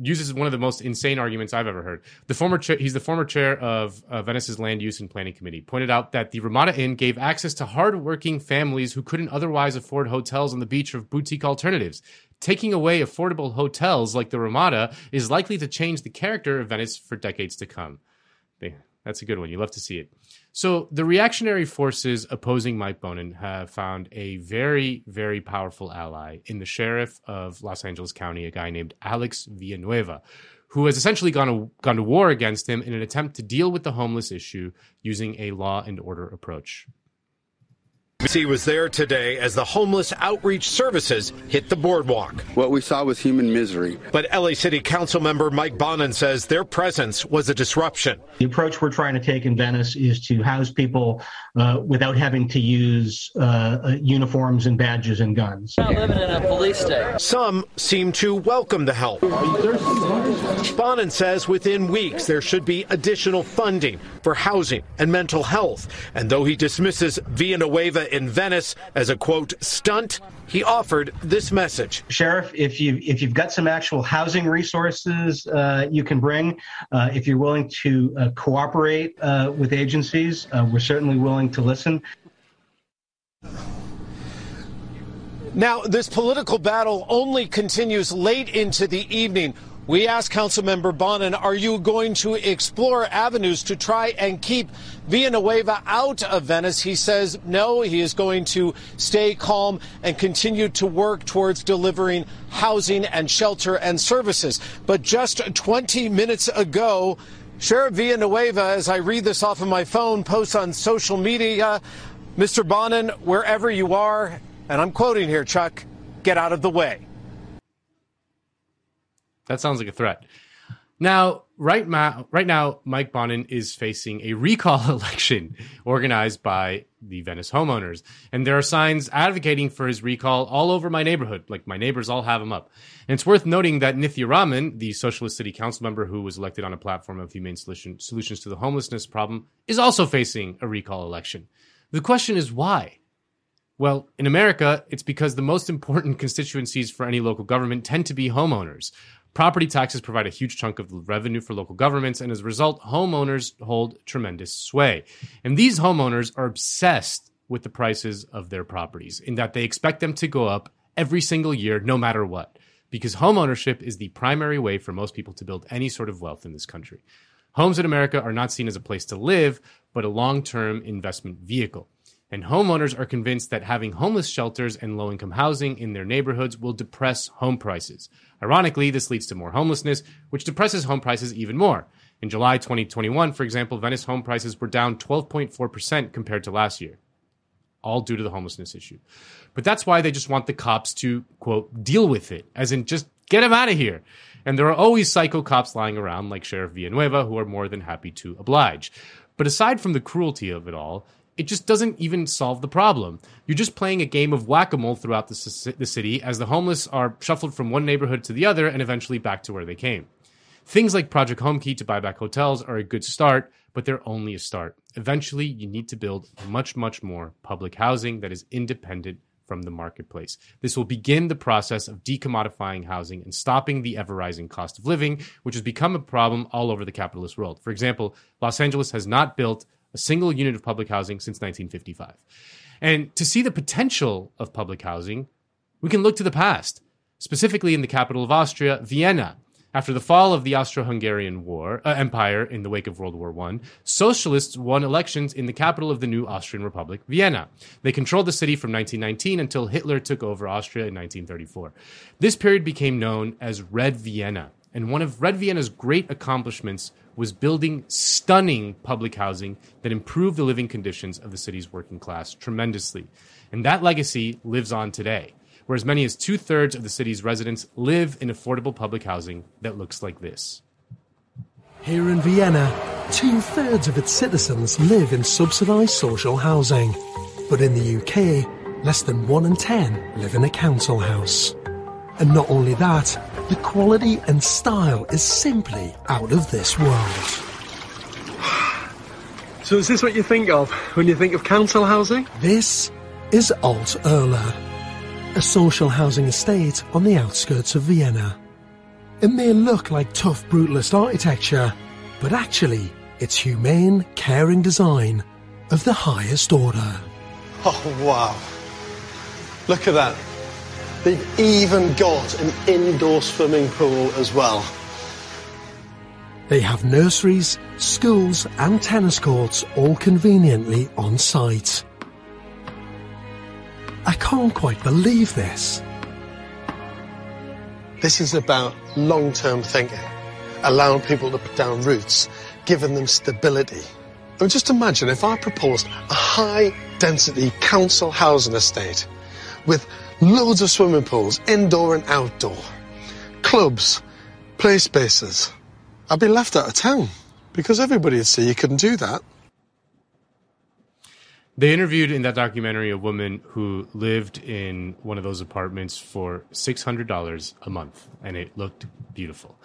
uses one of the most insane arguments I've ever heard. The former cha- he's the former chair of uh, Venice's Land Use and Planning Committee. Pointed out that the Ramada Inn gave access to hardworking families who couldn't otherwise afford hotels on the beach or boutique alternatives. Taking away affordable hotels like the Ramada is likely to change the character of Venice for decades to come. That's a good one. You love to see it. So the reactionary forces opposing Mike Bonin have found a very, very powerful ally in the sheriff of Los Angeles County, a guy named Alex Villanueva, who has essentially gone to, gone to war against him in an attempt to deal with the homeless issue using a law and order approach. He was there today as the homeless outreach services hit the boardwalk. What we saw was human misery. But LA City Council member Mike Bonin says their presence was a disruption. The approach we're trying to take in Venice is to house people uh, without having to use uh, uh uniforms and badges and guns. Not living in a police state. Some seem to welcome the help. Bonin says within weeks there should be additional funding for housing and mental health. And though he dismisses Villanueva in Venice as a quote stunt, he offered this message. Sheriff, if you if you've got some actual housing resources uh, you can bring, uh, if you're willing to uh, cooperate uh, with agencies, uh, we're certainly willing to listen. Now, this political battle only continues late into the evening we asked Councilmember Bonin, are you going to explore avenues to try and keep Villanueva out of Venice? He says no, he is going to stay calm and continue to work towards delivering housing and shelter and services. But just 20 minutes ago, Sheriff Villanueva, as I read this off of my phone, posts on social media, Mr. Bonin, wherever you are, and I'm quoting here, Chuck, get out of the way. That sounds like a threat. Now, right, ma- right now, Mike Bonin is facing a recall *laughs* election organized by the Venice homeowners. And there are signs advocating for his recall all over my neighborhood. Like my neighbors all have him up. And it's worth noting that Nithya Raman, the Socialist City Council member who was elected on a platform of humane solution, solutions to the homelessness problem, is also facing a recall election. The question is why? Well, in America, it's because the most important constituencies for any local government tend to be homeowners. Property taxes provide a huge chunk of the revenue for local governments, and as a result, homeowners hold tremendous sway. And these homeowners are obsessed with the prices of their properties, in that they expect them to go up every single year, no matter what, because homeownership is the primary way for most people to build any sort of wealth in this country. Homes in America are not seen as a place to live, but a long term investment vehicle. And homeowners are convinced that having homeless shelters and low income housing in their neighborhoods will depress home prices. Ironically, this leads to more homelessness, which depresses home prices even more. In July 2021, for example, Venice home prices were down 12.4% compared to last year, all due to the homelessness issue. But that's why they just want the cops to, quote, deal with it, as in just get them out of here. And there are always psycho cops lying around, like Sheriff Villanueva, who are more than happy to oblige. But aside from the cruelty of it all, it just doesn't even solve the problem. You're just playing a game of whack a mole throughout the, the city as the homeless are shuffled from one neighborhood to the other and eventually back to where they came. Things like Project Homekey to buy back hotels are a good start, but they're only a start. Eventually, you need to build much, much more public housing that is independent from the marketplace. This will begin the process of decommodifying housing and stopping the ever rising cost of living, which has become a problem all over the capitalist world. For example, Los Angeles has not built a single unit of public housing since 1955. And to see the potential of public housing, we can look to the past, specifically in the capital of Austria, Vienna. After the fall of the Austro-Hungarian War uh, Empire in the wake of World War I, socialists won elections in the capital of the new Austrian Republic, Vienna. They controlled the city from 1919 until Hitler took over Austria in 1934. This period became known as Red Vienna, and one of Red Vienna's great accomplishments was building stunning public housing that improved the living conditions of the city's working class tremendously. And that legacy lives on today, where as many as two thirds of the city's residents live in affordable public housing that looks like this. Here in Vienna, two thirds of its citizens live in subsidised social housing. But in the UK, less than one in ten live in a council house. And not only that, the quality and style is simply out of this world. So is this what you think of when you think of council housing? This is Alt-Erlaa, a social housing estate on the outskirts of Vienna. It may look like tough brutalist architecture, but actually it's humane, caring design of the highest order. Oh wow. Look at that. They've even got an indoor swimming pool as well. They have nurseries, schools, and tennis courts all conveniently on site. I can't quite believe this. This is about long term thinking. allowing people to put down roots, giving them stability. I mean, just imagine if I proposed a high density council housing estate with loads of swimming pools, indoor and outdoor, clubs, play spaces. I'd be left out of town because everybody would see you couldn't do that. They interviewed in that documentary a woman who lived in one of those apartments for $600 a month, and it looked beautiful.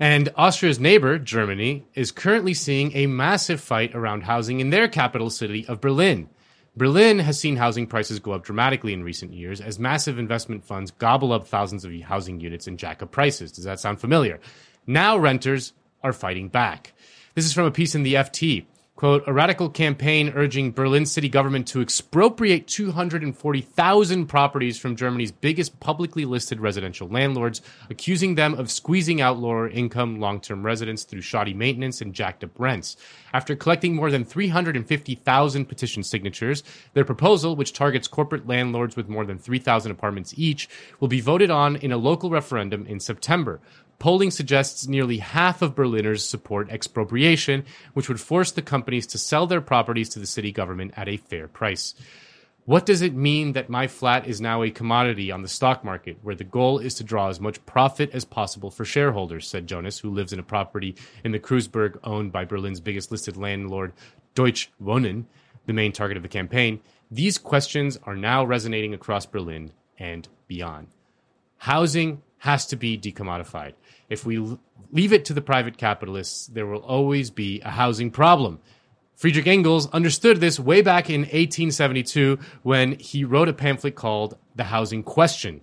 And Austria's neighbor, Germany, is currently seeing a massive fight around housing in their capital city of Berlin. Berlin has seen housing prices go up dramatically in recent years as massive investment funds gobble up thousands of housing units and jack up prices. Does that sound familiar? Now renters are fighting back. This is from a piece in the FT quote, a radical campaign urging Berlin city government to expropriate 240,000 properties from Germany's biggest publicly listed residential landlords, accusing them of squeezing out lower income long term residents through shoddy maintenance and jacked up rents. After collecting more than 350,000 petition signatures, their proposal, which targets corporate landlords with more than 3,000 apartments each, will be voted on in a local referendum in September. Polling suggests nearly half of Berliners support expropriation, which would force the companies to sell their properties to the city government at a fair price. What does it mean that my flat is now a commodity on the stock market, where the goal is to draw as much profit as possible for shareholders? said Jonas, who lives in a property in the Kreuzberg owned by Berlin's biggest listed landlord, Deutsche Wohnen, the main target of the campaign. These questions are now resonating across Berlin and beyond. Housing has to be decommodified. If we leave it to the private capitalists, there will always be a housing problem. Friedrich Engels understood this way back in 1872 when he wrote a pamphlet called The Housing Question.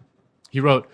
He wrote,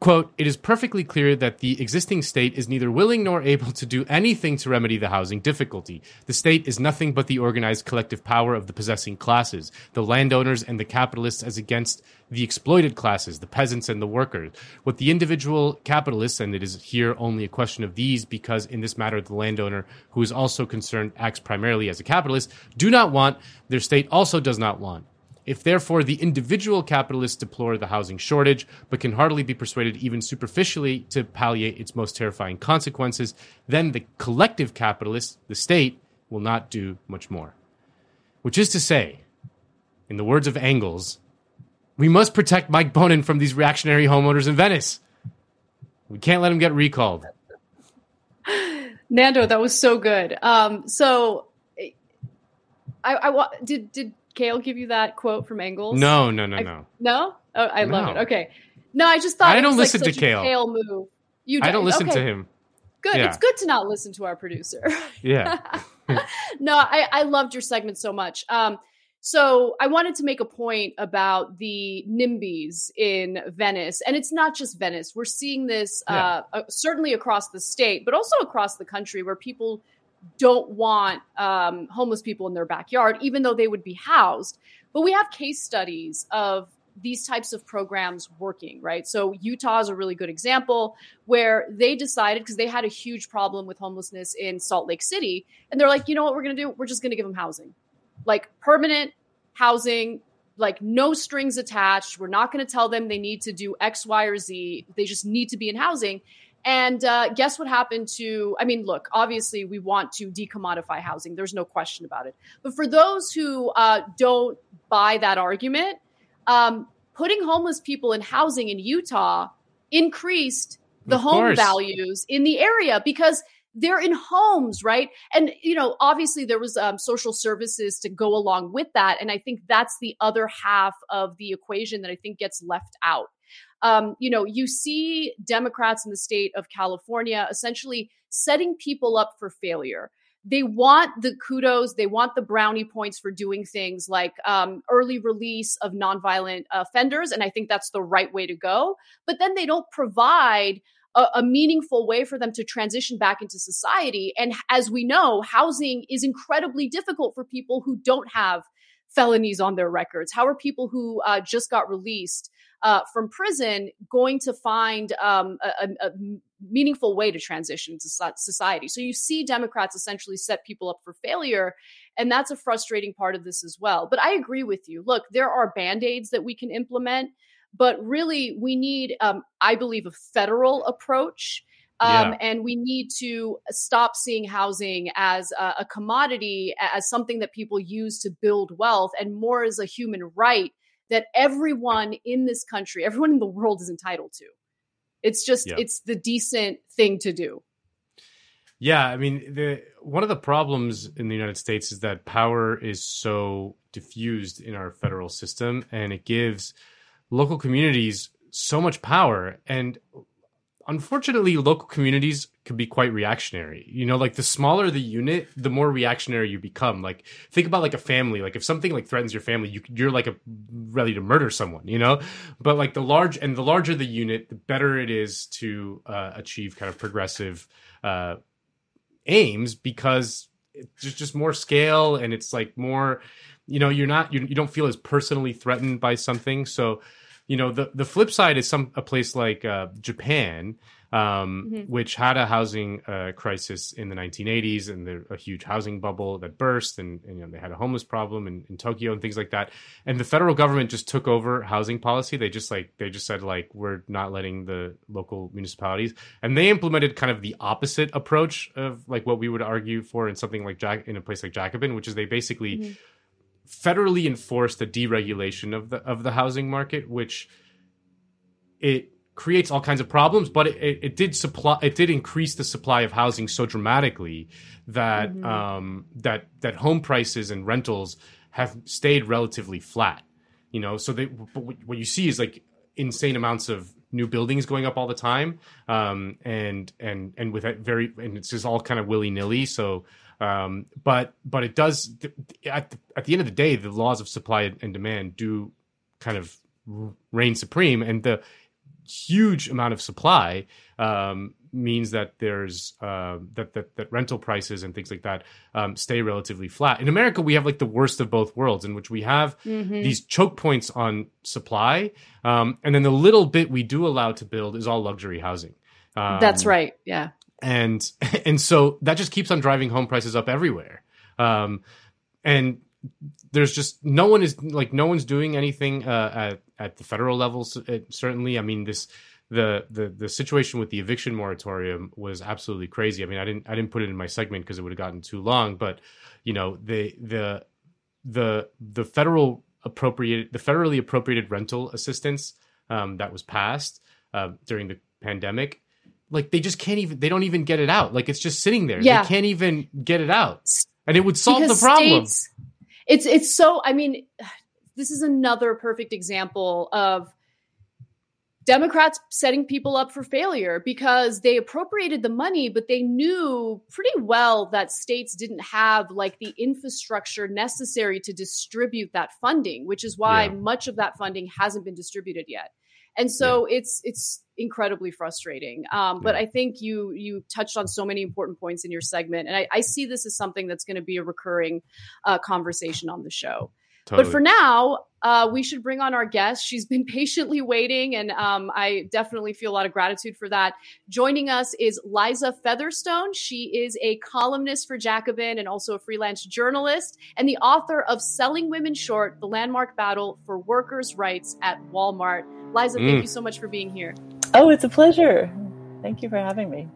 Quote, it is perfectly clear that the existing state is neither willing nor able to do anything to remedy the housing difficulty. The state is nothing but the organized collective power of the possessing classes, the landowners and the capitalists as against the exploited classes, the peasants and the workers. What the individual capitalists, and it is here only a question of these because in this matter the landowner who is also concerned acts primarily as a capitalist, do not want, their state also does not want. If therefore the individual capitalists deplore the housing shortage, but can hardly be persuaded even superficially to palliate its most terrifying consequences, then the collective capitalists, the state, will not do much more. Which is to say, in the words of Engels, we must protect Mike Bonin from these reactionary homeowners in Venice. We can't let him get recalled. Nando, that was so good. Um, so, I, I did did Kale give you that quote from Engels? No, no, no, I, no. No? Oh, I no. love it. Okay. No, I just thought I don't listen like to Kale. Kale move. You I don't listen okay. to him. Good. Yeah. It's good to not listen to our producer. Yeah. *laughs* *laughs* no, I, I loved your segment so much. Um, so I wanted to make a point about the NIMBYs in Venice, and it's not just Venice. We're seeing this yeah. uh, certainly across the state, but also across the country, where people don't want um, homeless people in their backyard, even though they would be housed. But we have case studies of these types of programs working, right? So Utah is a really good example where they decided because they had a huge problem with homelessness in Salt Lake City, and they're like, you know what, we're going to do? We're just going to give them housing, like permanent housing, like no strings attached. We're not going to tell them they need to do X, Y, or Z. They just need to be in housing. And uh, guess what happened to? I mean, look, obviously we want to decommodify housing. There's no question about it. But for those who uh, don't buy that argument, um, putting homeless people in housing in Utah increased the of home course. values in the area because they're in homes, right? And you know, obviously there was um, social services to go along with that, and I think that's the other half of the equation that I think gets left out um, you know, you see Democrats in the state of California essentially setting people up for failure. They want the kudos, they want the brownie points for doing things like um, early release of nonviolent offenders. And I think that's the right way to go. But then they don't provide a, a, meaningful way for them to transition back into society. And as we know, housing is incredibly difficult for people who don't have felonies on their records. How are people who uh, just got released uh, from prison going to find um, a, a, meaningful way to transition to society. So you see Democrats essentially set people up for failure. And that's a frustrating part of this as well. But I agree with you. Look, there are band aids that we can implement, but really we need, um, I believe, a federal approach. Um, Yeah. And we need to stop seeing housing as a, a commodity, as something that people use to build wealth, and more as a human right that everyone in this country, everyone in the world is entitled to. It's just, Yeah. it's the decent thing to do. Yeah, I mean, the one of the problems in the United States is that power is so diffused in our federal system, and it gives local communities so much power. And unfortunately, local communities can be quite reactionary. You know, like the smaller the unit, the more reactionary you become. Like, think about like a family. Like, if something like threatens your family, you you're like a, ready to murder someone. You know, but like the large and the larger the unit, the better it is to uh, achieve kind of progressive. Uh, aims because it's just, more scale and it's like more you know you're not you, you don't feel as personally threatened by something so you know the the flip side is some a place like uh, Japan um, Mhm. which had a housing uh, crisis in the 1980s and there, a huge housing bubble that burst and, and you know they had a homeless problem in, in Tokyo and things like that. And the federal government just took over housing policy. They just like they just said like we're not letting the local municipalities. And they implemented kind of the opposite approach of like what we would argue for in something like Jack in a place like Jacobin which is they basically federally enforced a deregulation of the of the housing market which it creates all kinds of problems, but it, it, it did supply it did increase the supply of housing so dramatically that Mhm. um, that that home prices and rentals have stayed relatively flat. You know, so they what you see is like insane amounts of new buildings going up all the time, um, and and and with that very and it's just all kind of willy nilly. So. Um, but but it does at the, at the end of the day, the laws of supply and demand do kind of reign supreme, and the huge amount of supply um, means that there's uh, that, that that rental prices and things like that um, stay relatively flat. In America, we have like the worst of both worlds, in which we have Mhm. these choke points on supply, um, and then the little bit we do allow to build is all luxury housing. Um, That's right. Yeah. And *laughs* and so that just keeps on driving home prices up everywhere. Um and there's just no one is like no one's doing anything uh, at at the federal level uh, certainly. I mean this the the the situation with the eviction moratorium was absolutely crazy. I mean i didn't i didn't put it in my segment because it would have gotten too long but you know the the the the federal appropriated the federally appropriated rental assistance um, that was passed uh, during the pandemic like they just can't even they don't even get it out. Like it's just sitting there. Yeah. they can't even get it out. And it would solve Because the problem. states- it's it's so i mean *sighs* this is another perfect example of democrats setting people up for failure because they appropriated the money but they knew pretty well that states didn't have like the infrastructure necessary to distribute that funding which is why Yeah. much of that funding hasn't been distributed yet. And so it's it's incredibly frustrating. Um, but i think you you touched on so many important points in your segment and i, I see this as something that's going to be a recurring uh, conversation on the show. But for now uh, we should bring on our guest. She's been *laughs* patiently waiting and um, i definitely feel a lot of gratitude for that. Joining us is liza featherstone. She is a columnist for jacobin and also a freelance journalist and the author of selling women short the landmark battle for workers rights at walmart. Liza thank Mm. you so much for being here Oh, it's a pleasure. Thank you for having me.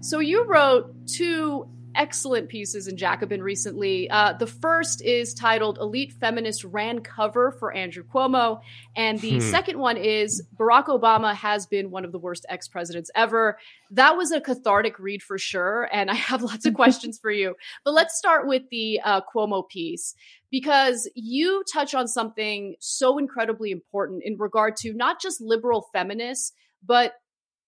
So you wrote two excellent pieces in Jacobin recently. Uh, the first is titled "Elite Feminist Ran Cover for Andrew Cuomo," and the Hmm. second one is "Barack Obama has been one of the worst ex-presidents ever." That was a cathartic read for sure, and I have lots of *laughs* questions for you. But let's start with the uh, Cuomo piece because you touch on something so incredibly important in regard to not just liberal feminists, but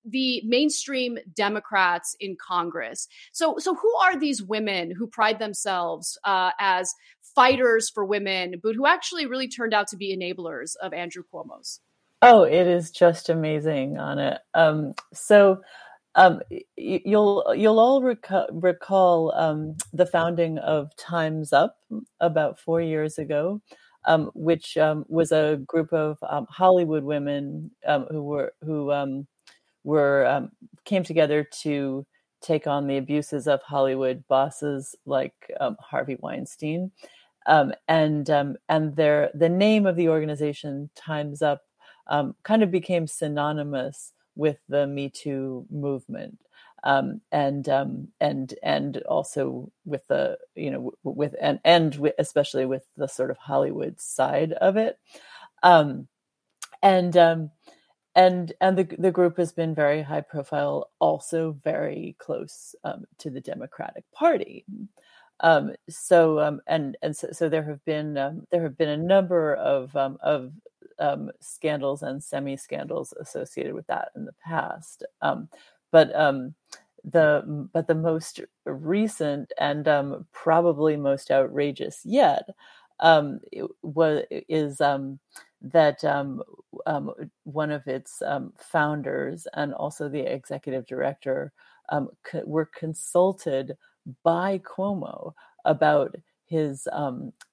the mainstream Democrats in Congress. So, so who are these women who pride themselves uh, as fighters for women, but who actually really turned out to be enablers of Andrew Cuomo's? Oh, it is just amazing, Anna. Um, so um, you'll you'll all reca- recall um, the founding of Times Up about four years ago, um, which um, was a group of um, Hollywood women um, who were who um, were came together to take on the abuses of Hollywood bosses like Harvey Weinstein, and and their the name of the organization Times Up kind of became synonymous with the Me Too movement. Um, and um, and and also with the you know with and and with, especially with the sort of Hollywood side of it, um, and um, and and the the group has been very high profile, also very close um, to the Democratic Party. Um, so um, and and so, so there have been um, there have been a number of um, of um, scandals and semi scandals associated with that in the past. Um, but um, the but the most recent and um, probably most outrageous yet um, was is um, that um, um, one of its um, founders and also the executive director were consulted by Cuomo about his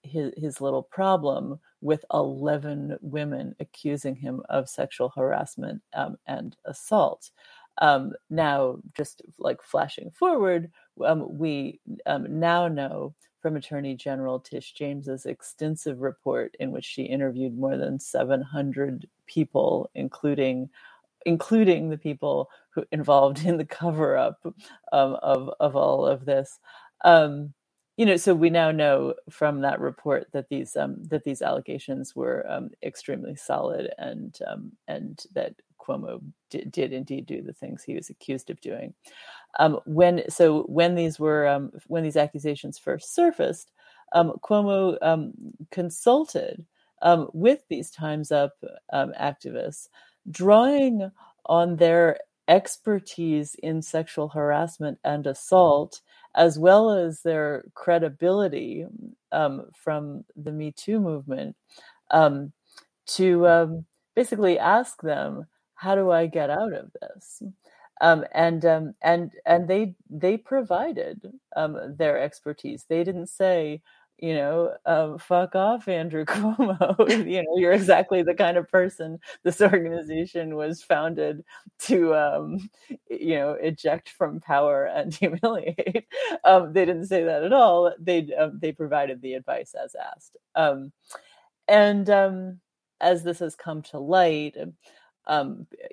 his his little problem with 11 women accusing him of sexual harassment and assault. Um, now, just like flashing forward, um, we um, now know from Attorney General Tish James's extensive report in which she interviewed more than 700 people, including including the people who involved in the cover up um, of of all of this. Um, you know, so we now know from that report that these um, that these allegations were um, extremely solid and um, and that Cuomo did, did, indeed do the things he was accused of doing. Um, when so when these were um, when these accusations first surfaced, um, Cuomo consulted with these Times Up activists, drawing on their expertise in sexual harassment and assault as well as their credibility um, from the Me Too movement, um, to um, basically ask them, "How do I get out of this?" Um, and um, and and they they provided um, their expertise. They didn't say, you know, um, fuck off, Andrew *laughs* Cuomo. you know, you're exactly the kind of person this organization was founded to, um, you know, eject from power and *laughs* humiliate. Um, they didn't say that at all. They um, they provided the advice as asked. Um, and um, as this has come to light,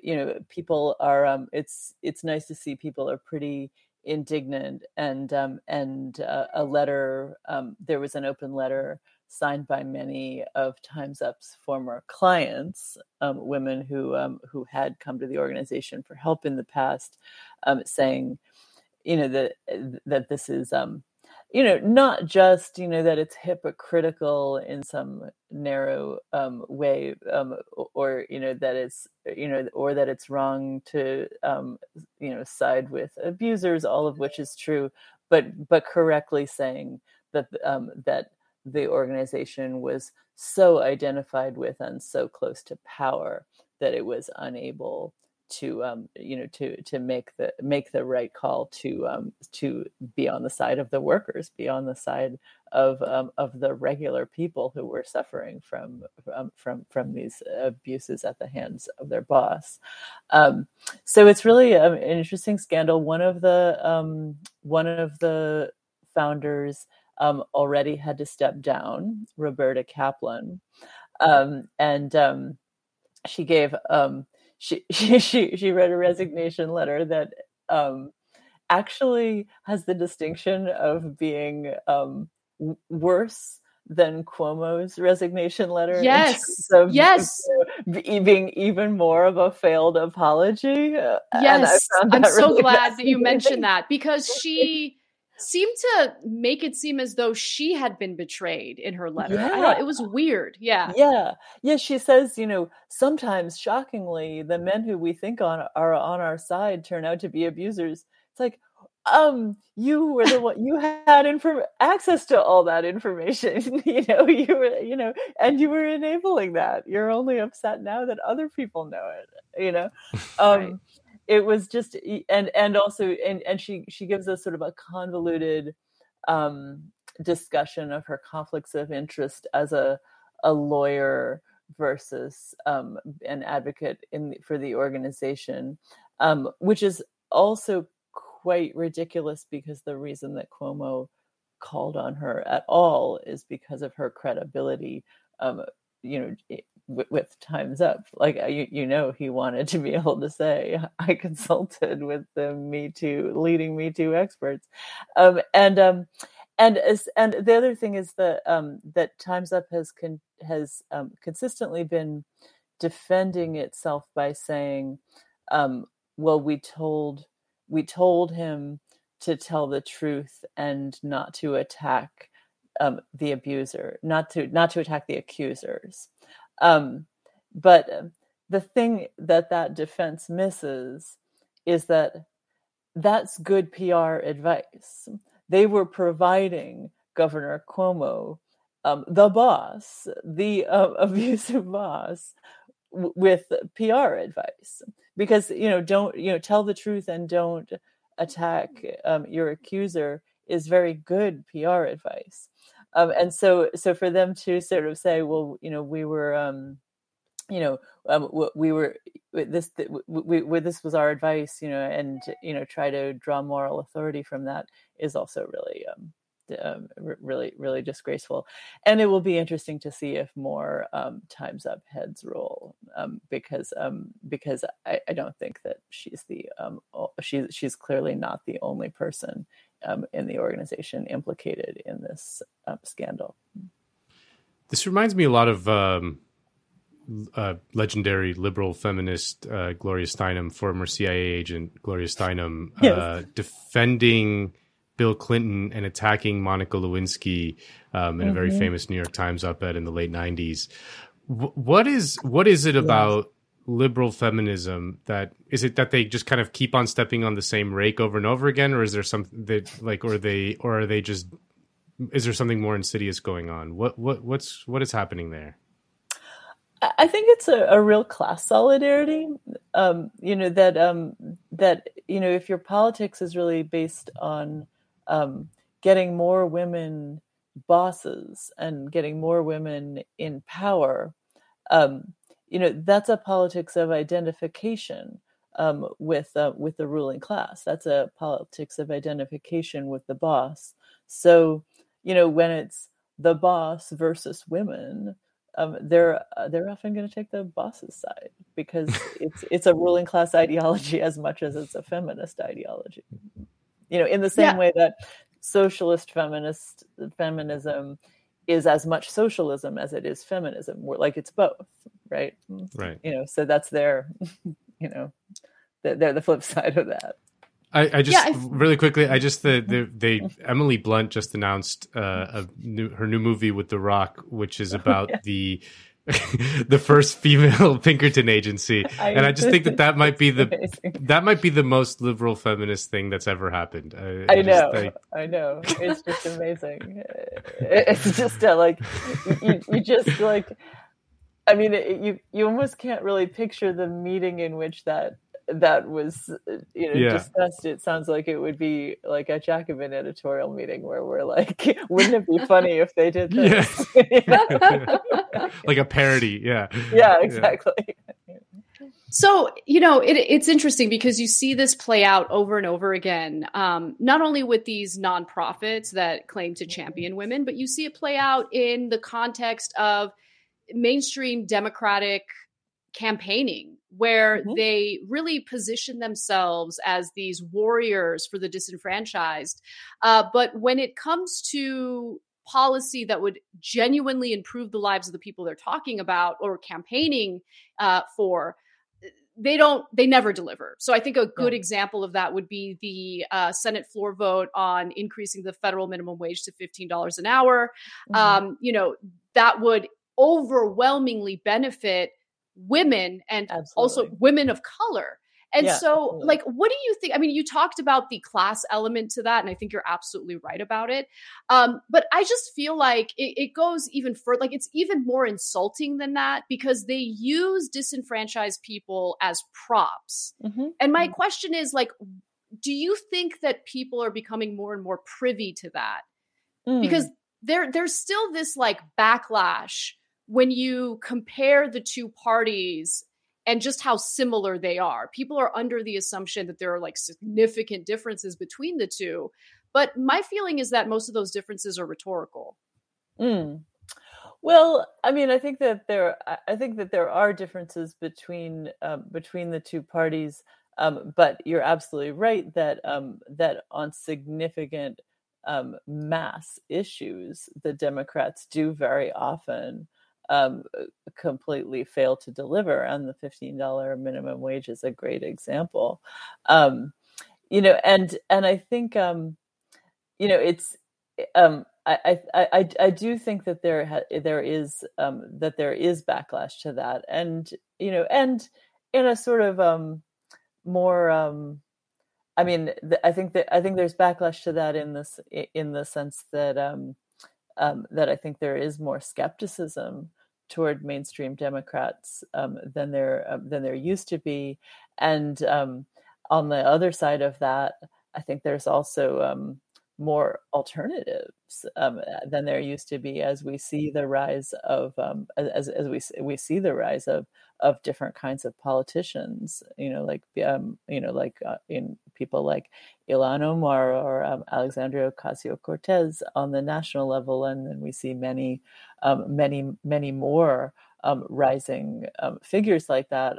you know, people are. it's it's nice to see people are pretty indignant and um, and uh, a letter um, there was an open letter signed by many of times up's former clients um, women who um, who had come to the organization for help in the past um, saying you know that that this is um, you know not just you know that it's hypocritical in some narrow um, way um, or you know that it's you know or that it's wrong to um, you know side with abusers all of which is true but but correctly saying that um, that the organization was so identified with and so close to power that it was unable to um, you know to to make the make the right call to um, to be on the side of the workers, be on the side of um, of the regular people who were suffering from um, from from these abuses at the hands of their boss. Um, so it's really um, an interesting scandal. One of the one of the founders already had to step down, Roberta Kaplan, and she gave um, she *laughs* she she, she read a resignation letter that um, actually has the distinction of being um, worse than Cuomo's resignation letter. Yes. Of, yes. *laughs* being even more of a failed apology. Yes. I'm so glad that you mentioned that because she seemed to make it seem as though she had been betrayed in her letter. Yeah. It was weird. Yeah. Yeah. Yeah. She says, you know, sometimes shockingly, the men who we think on are on our side turn out to be abusers. It's like, um, you were the one you had inform- access to all that information. *laughs* you know, you were, you know, and you were enabling that. You're only upset now that other people know it. You know, *laughs* um, right it was just and and also and and she she gives us sort of a convoluted um discussion of her conflicts of interest as a a lawyer versus um, an advocate in for the organization, um, which is also quite ridiculous because the reason that Cuomo called on her at all is because of her credibility, um, you know, with, with Times Up. Like uh, you, you know, he wanted to be *laughs* able to say, "I consulted with the Me Too leading Me Too experts," um, and um, and as, and the other thing is that um, that Times Up has con- has um, consistently been defending itself by saying, um, "Well, we told we told him to tell the truth and not to attack um, the abuser, not to not to attack the accusers." Um, but um, the thing that that defense misses is that that's good PR advice. They were providing Governor Cuomo, um, the boss, the uh, *laughs* abusive boss, w- with PR advice because you know don't you know tell the truth and don't attack um, your accuser is very good PR advice. Um, and so, so for them to sort of say, well, you know, we were, um, you know, um, we were this, we, we, this was our advice, you know, and you know, try to draw moral authority from that is also really, um, um, really, really disgraceful. And it will be interesting to see if more um, Times Up heads roll, um, because um, because I, I, don't think that she's the um, she's she's clearly not the only person um, in the organization implicated in this um, scandal. This reminds me a lot of um, uh, legendary liberal feminist uh, Gloria Steinem, former CIA agent Gloria Steinem, uh, yes. uh, defending Bill Clinton and attacking Monica Lewinsky um, in mm-hmm. a very mm-hmm. famous New York Times op-ed in the late '90s. W- what is what is it about liberal feminism that is it that they just kind of keep on stepping on the same rake over and over again or is there something that like or they or are they just is there something more insidious going on what what what's what is happening there I think it's a, a real class solidarity. Um, you know that um, that you know if your politics is really based on um, getting more women bosses and getting more women in power, um, you know that's a politics of identification um, with uh, with the ruling class. That's a politics of identification with the boss. So you know when it's the boss versus women, um, they're uh, they're often going to take the boss's side because it's it's a ruling class ideology as much as it's a feminist ideology. You know, in the same yeah. way that socialist feminist feminism is as much socialism as it is feminism. We're, like it's both, right? Right. You know, so that's their, *laughs* you know, they're the flip *laughs* side of that. I, I just yeah, really quickly. I just the, the they Emily Blunt just announced uh, a new her new movie with The Rock, which is *laughs* about yeah. the *laughs* the first female *laughs* Pinkerton agency, *laughs* I and I just think that that might be the amazing. that might be the most liberal feminist thing that's ever happened. I, I know, just, I, I, know, it's just amazing. It's just uh, like you, you just like. I mean, it, you you almost can't really picture the meeting in which that that was you know yeah. discussed it sounds like it would be like a jacobin editorial meeting where we're like *laughs* wouldn't it be funny if they did this yeah. *laughs* like a parody yeah yeah exactly yeah. So, you know, it, it's interesting because you see this play out over and over again, um, not only with these nonprofits that claim to champion women, but you see it play out in the context of mainstream Democratic campaigning where mm-hmm. they really position themselves as these warriors for the disenfranchised. Uh, but when it comes to policy that would genuinely improve the lives of the people they're talking about or campaigning uh, for, they don't they never deliver so i think a good yeah. example of that would be the uh, senate floor vote on increasing the federal minimum wage to $15 an hour mm-hmm. um, you know that would overwhelmingly benefit women and Absolutely. also women of color. And yeah, so, absolutely. like, what do you think? I mean, you talked about the class element to that, and I think you're absolutely right about it. Um, but I just feel like it, it goes even further, like, it's even more insulting than that because they use disenfranchised people as props. Mm-hmm. And my mm-hmm. question is, like, do you think that people are becoming more and more privy to that? Mm. Because there, there's still this like backlash when you compare the two parties and just how similar they are. People are under the assumption that there are like significant differences between the two. But my feeling is that most of those differences are rhetorical. Mm. Well, I mean, I think that there, I think that there are differences between um, between the two parties, um, but you're absolutely right that um, that on significant um, mass issues, the Democrats do very often um, completely fail to deliver, on the fifteen dollar minimum wage is a great example. Um, you know, and and I think you know it's um, I, I, I, I do think that there ha- there is um, that there is backlash to that, and you know, and in a sort of um, more, um, I mean, I think that I think there's backlash to that in this in the sense that um, um, that I think there is more skepticism toward mainstream Democrats um, than there uh, than there used to be, and um, on the other side of that, I think there's also um, more alternatives um, than there used to be as we see the rise of um, as, as we we see the rise of of different kinds of politicians you know like um, you know like uh, in people like Ilhan Omar or um, Alexandria Ocasio-Cortez on the national level and then we see many um, many many more um, rising figures like that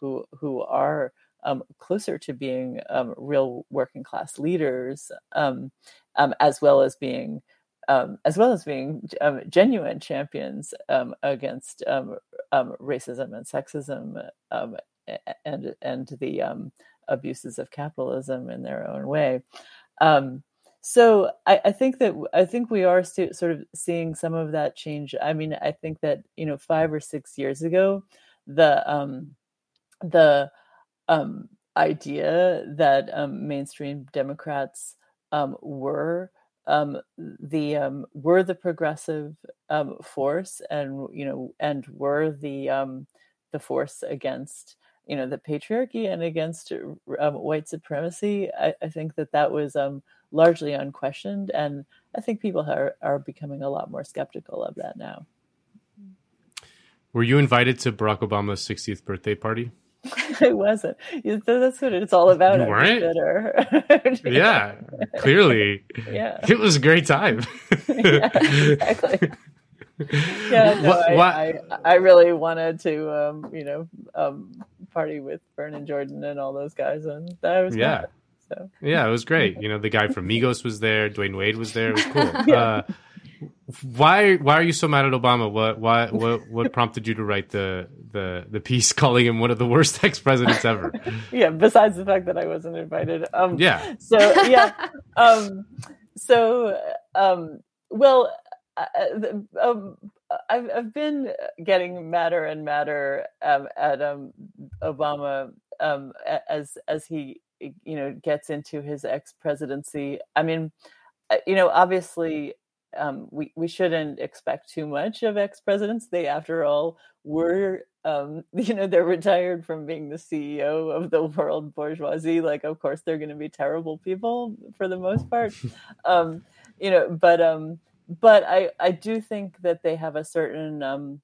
who who are um, closer to being um, real working class leaders, um, um as well as being um, as well as being um, genuine champions against racism and sexism and and the abuses of capitalism in their own way. so I, I, think that I think we are st- sort of seeing some of that change. I mean, I think that you know five or six years ago, the the um, idea that um, mainstream Democrats um, were um, the um, were the progressive um, force, and you know, and were the the force against you know the patriarchy and against white supremacy. I, I, think that that was largely unquestioned, and I think people are are becoming a lot more skeptical of that now. Were you invited to Barack Obama's 60th birthday party? *laughs* I wasn't. That's what it's all about. You weren't? *laughs* yeah, clearly. Yeah. It was a great time. *laughs* yeah, exactly. Yeah, no, what, what? I, I, I, really wanted to, um, you know, um, party with Vernon Jordan and all those guys, and that was yeah. Fun, so yeah, it was great. You know, the guy from Migos was there. Dwyane Wade was there. It was cool. yeah. Uh, why why are you so mad at Obama? What why what what prompted you to write the the the piece calling him one of the worst *laughs* ex presidents ever? yeah, besides the fact that I wasn't invited. Um, yeah. So yeah. um, so um, well, uh, um, I've I've been getting madder and madder um, at um, Obama um, as as he you know gets into his ex presidency. I mean, uh, you know, obviously um, we we shouldn't expect too much of ex presidents. They, after all, were um, *laughs* you know they're retired from being the CEO of the world bourgeoisie. Like, of course, they're going to be terrible people for the most part. *laughs* um, you know, but um, but I I do think that they have a certain um,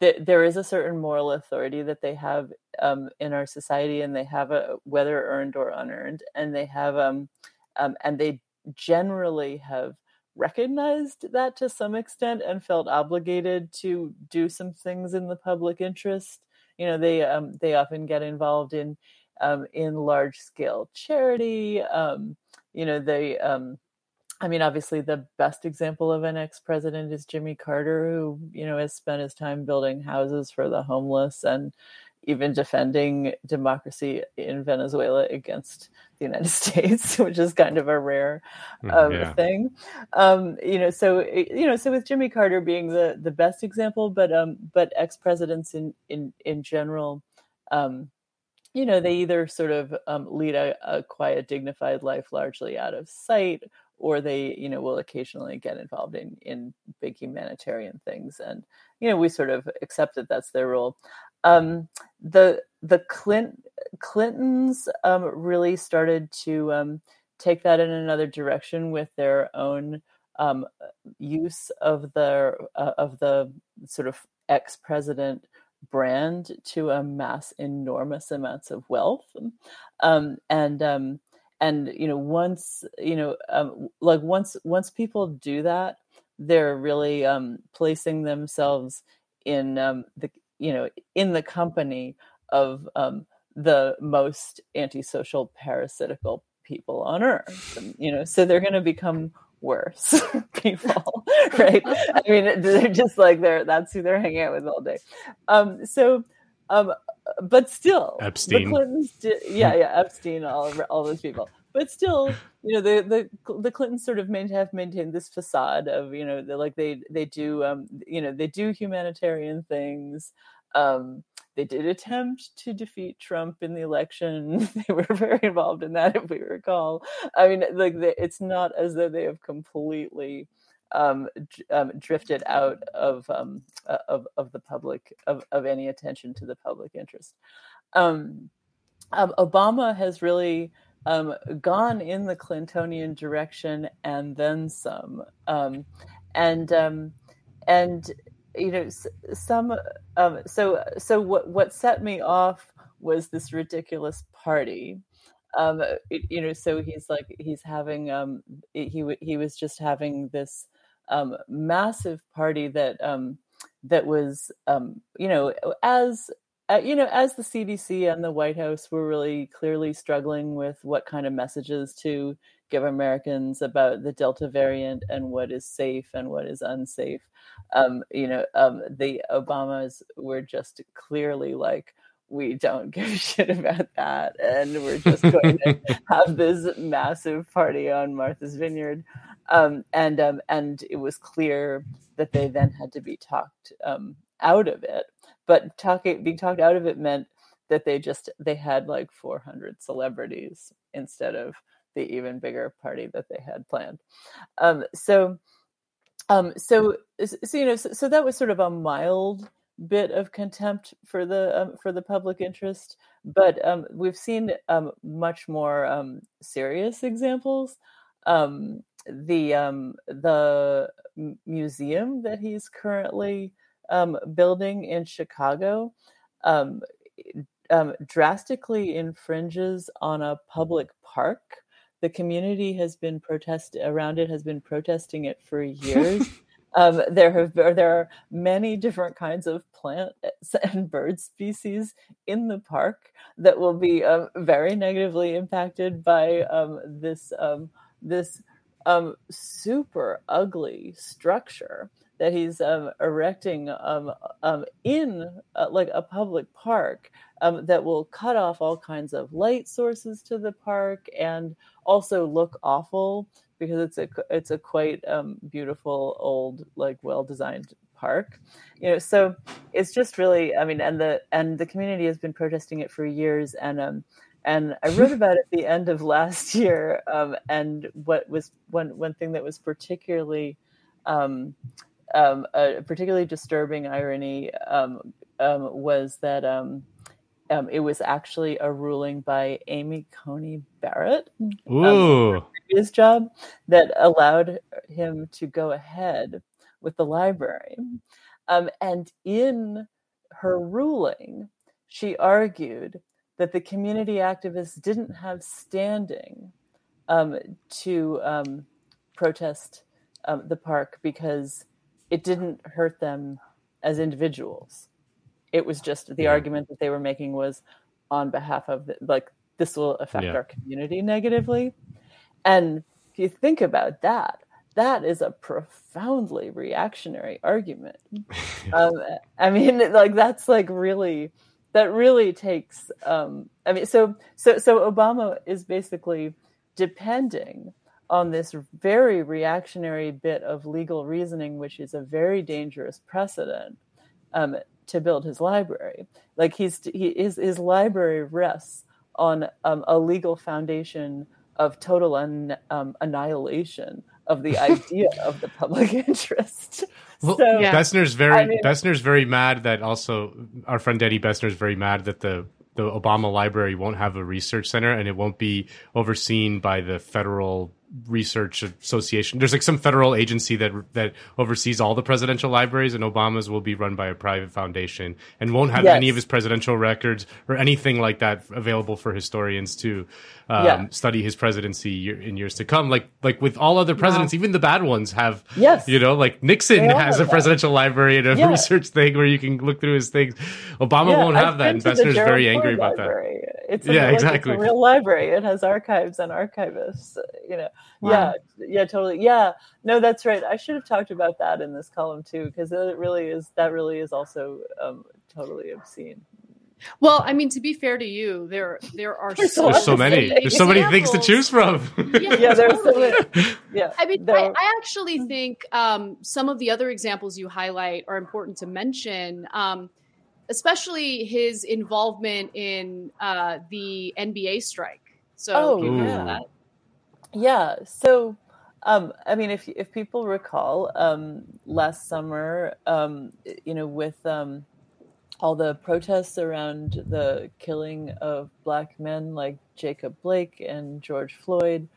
that there is a certain moral authority that they have um, in our society, and they have a whether earned or unearned, and they have um, um and they generally have recognized that to some extent and felt obligated to do some things in the public interest. You know, they um, they often get involved in um, in large scale charity. Um, you know, they. Um, I mean, obviously, the best example of an ex president is Jimmy Carter, who you know has spent his time building houses for the homeless and even defending democracy in Venezuela against the United *laughs* States, which is kind of a rare mm, um, yeah. thing. Um, you know, so you know, so with Jimmy Carter being the the best example, but um, but ex presidents in in in general, um, you know, they either sort of um, lead a, a quiet, dignified life, largely out of sight, or they you know will occasionally get involved in in big humanitarian things and you know we sort of accept that that's their role um, the the Clint, Clintons um, really started to um, take that in another direction with their own um, use of the uh, of the sort of ex president brand to amass enormous amounts of wealth, um, and um, and you know once you know like once once people do that they're really um, placing themselves in um, the you know in the company of um, the most antisocial parasitical people on earth and, you know so they're going to become worse *laughs* people *laughs* right? I mean they're just like they're that's who they're hanging out with all day. Um so um but still Epstein. the clintons did yeah yeah epstein all all those people. But still you know the the the clintons sort of main, have maintained this facade of you know like they they do um you know they do humanitarian things um they did attempt to defeat Trump in the election. *laughs* They were *laughs* very involved in that, if we recall. I mean, like it's not as though they have completely um, um, drifted out of um, uh, of of the public of, of any attention to the public interest. Um, um, Obama has really um, gone in the Clintonian direction and then some, Um, and um, and you know some um, so so what what set me off was this ridiculous party. Um you know so he's like he's having um he he was just having this um massive party that um that was um you know as you know as the CDC and the White House were really clearly struggling with what kind of messages to give Americans about the Delta variant and what is safe and what is unsafe um, you know, um, the Obamas were just clearly like, we don't *laughs* give a shit about that, and we're just going to *laughs* have this massive party on Martha's Vineyard, um, and um, and it was clear that they then had to be talked um, out of it. But talking being talked out of it meant that they just they had like 400 celebrities instead of the even bigger party that they had planned. Um, so um, so, so you know, so, so, that was sort of a mild bit of contempt for the um, for the public interest, but um, we've seen um, much more um, serious examples. Um, the the museum that he's currently building in Chicago um, drastically infringes on a public park the community has been protest around it has been protesting it for years. *laughs* um, there have there are many different kinds of plants and bird species in the park that will be um, very negatively impacted by um, this um, this um, super ugly structure that he's um, erecting in uh, like a public park um, that will cut off all kinds of light sources to the park and also look awful because it's a it's a quite um, beautiful old like well designed park. You know so it's just really i mean and the and the community has been protesting it for years and um and i *laughs* wrote about it at the end of last year um and what was one one thing that was particularly um um a particularly disturbing irony um, um was that um um, it was actually a ruling by Amy Coney Barrett, um, previous job, that allowed him to go ahead with the library. Um, and in her ruling, she argued that the community activists didn't have standing um, to um, protest um, the park because it didn't hurt them as individuals it was just the yeah. argument that they were making was on behalf of the, like this will affect yeah. our community negatively and if you think about that that is a profoundly reactionary argument *laughs* um, i mean *laughs* like that's like really that really takes um, i mean so so so obama is basically depending on this very reactionary bit of legal reasoning which is a very dangerous precedent um, to build his library. Like he's he his his library rests on um, a legal foundation of total un, um, annihilation of the *laughs* idea of the public *laughs* interest. Well, so, yeah. Bessner's very I mean, Bessner's very mad that also our friend Eddie Bessner's very mad that the the Obama Library won't have a research center and it won't be overseen by the federal research association. There's like some federal agency that that oversees all the presidential libraries, and Obama's will be run by a private foundation and won't have Yes. any of his presidential records or anything like that available for historians to um, Yeah. study his presidency in years to come. Like like with all other presidents, even the bad ones have. Yes. you know, like Nixon has a have that. presidential library and a Yeah. research thing where you can look through his things. Obama Yeah, won't I've that. Investors are very angry Ford about library. that. It's yeah, like, exactly. It's a real library. It has archives and archivists. You know, Wow. yeah, yeah, totally. Yeah, no, that's right. I should have talked about that in this column too, because it really is. That really is also um, totally obscene. Well, I mean, to be fair to you, there there are There's so, There's so many. There's so many things to choose from. Yeah, there's so many. Yeah, I mean, I, there- I actually think um, some of the other examples you highlight are important to mention, um, especially his involvement in uh, the NBA strike. So, Oh, can you go into yeah. Yeah. So, um, I mean, if if people recall, um, last summer, um, you know, with um, all the protests around the killing of black men like Jacob Blake and George Floyd,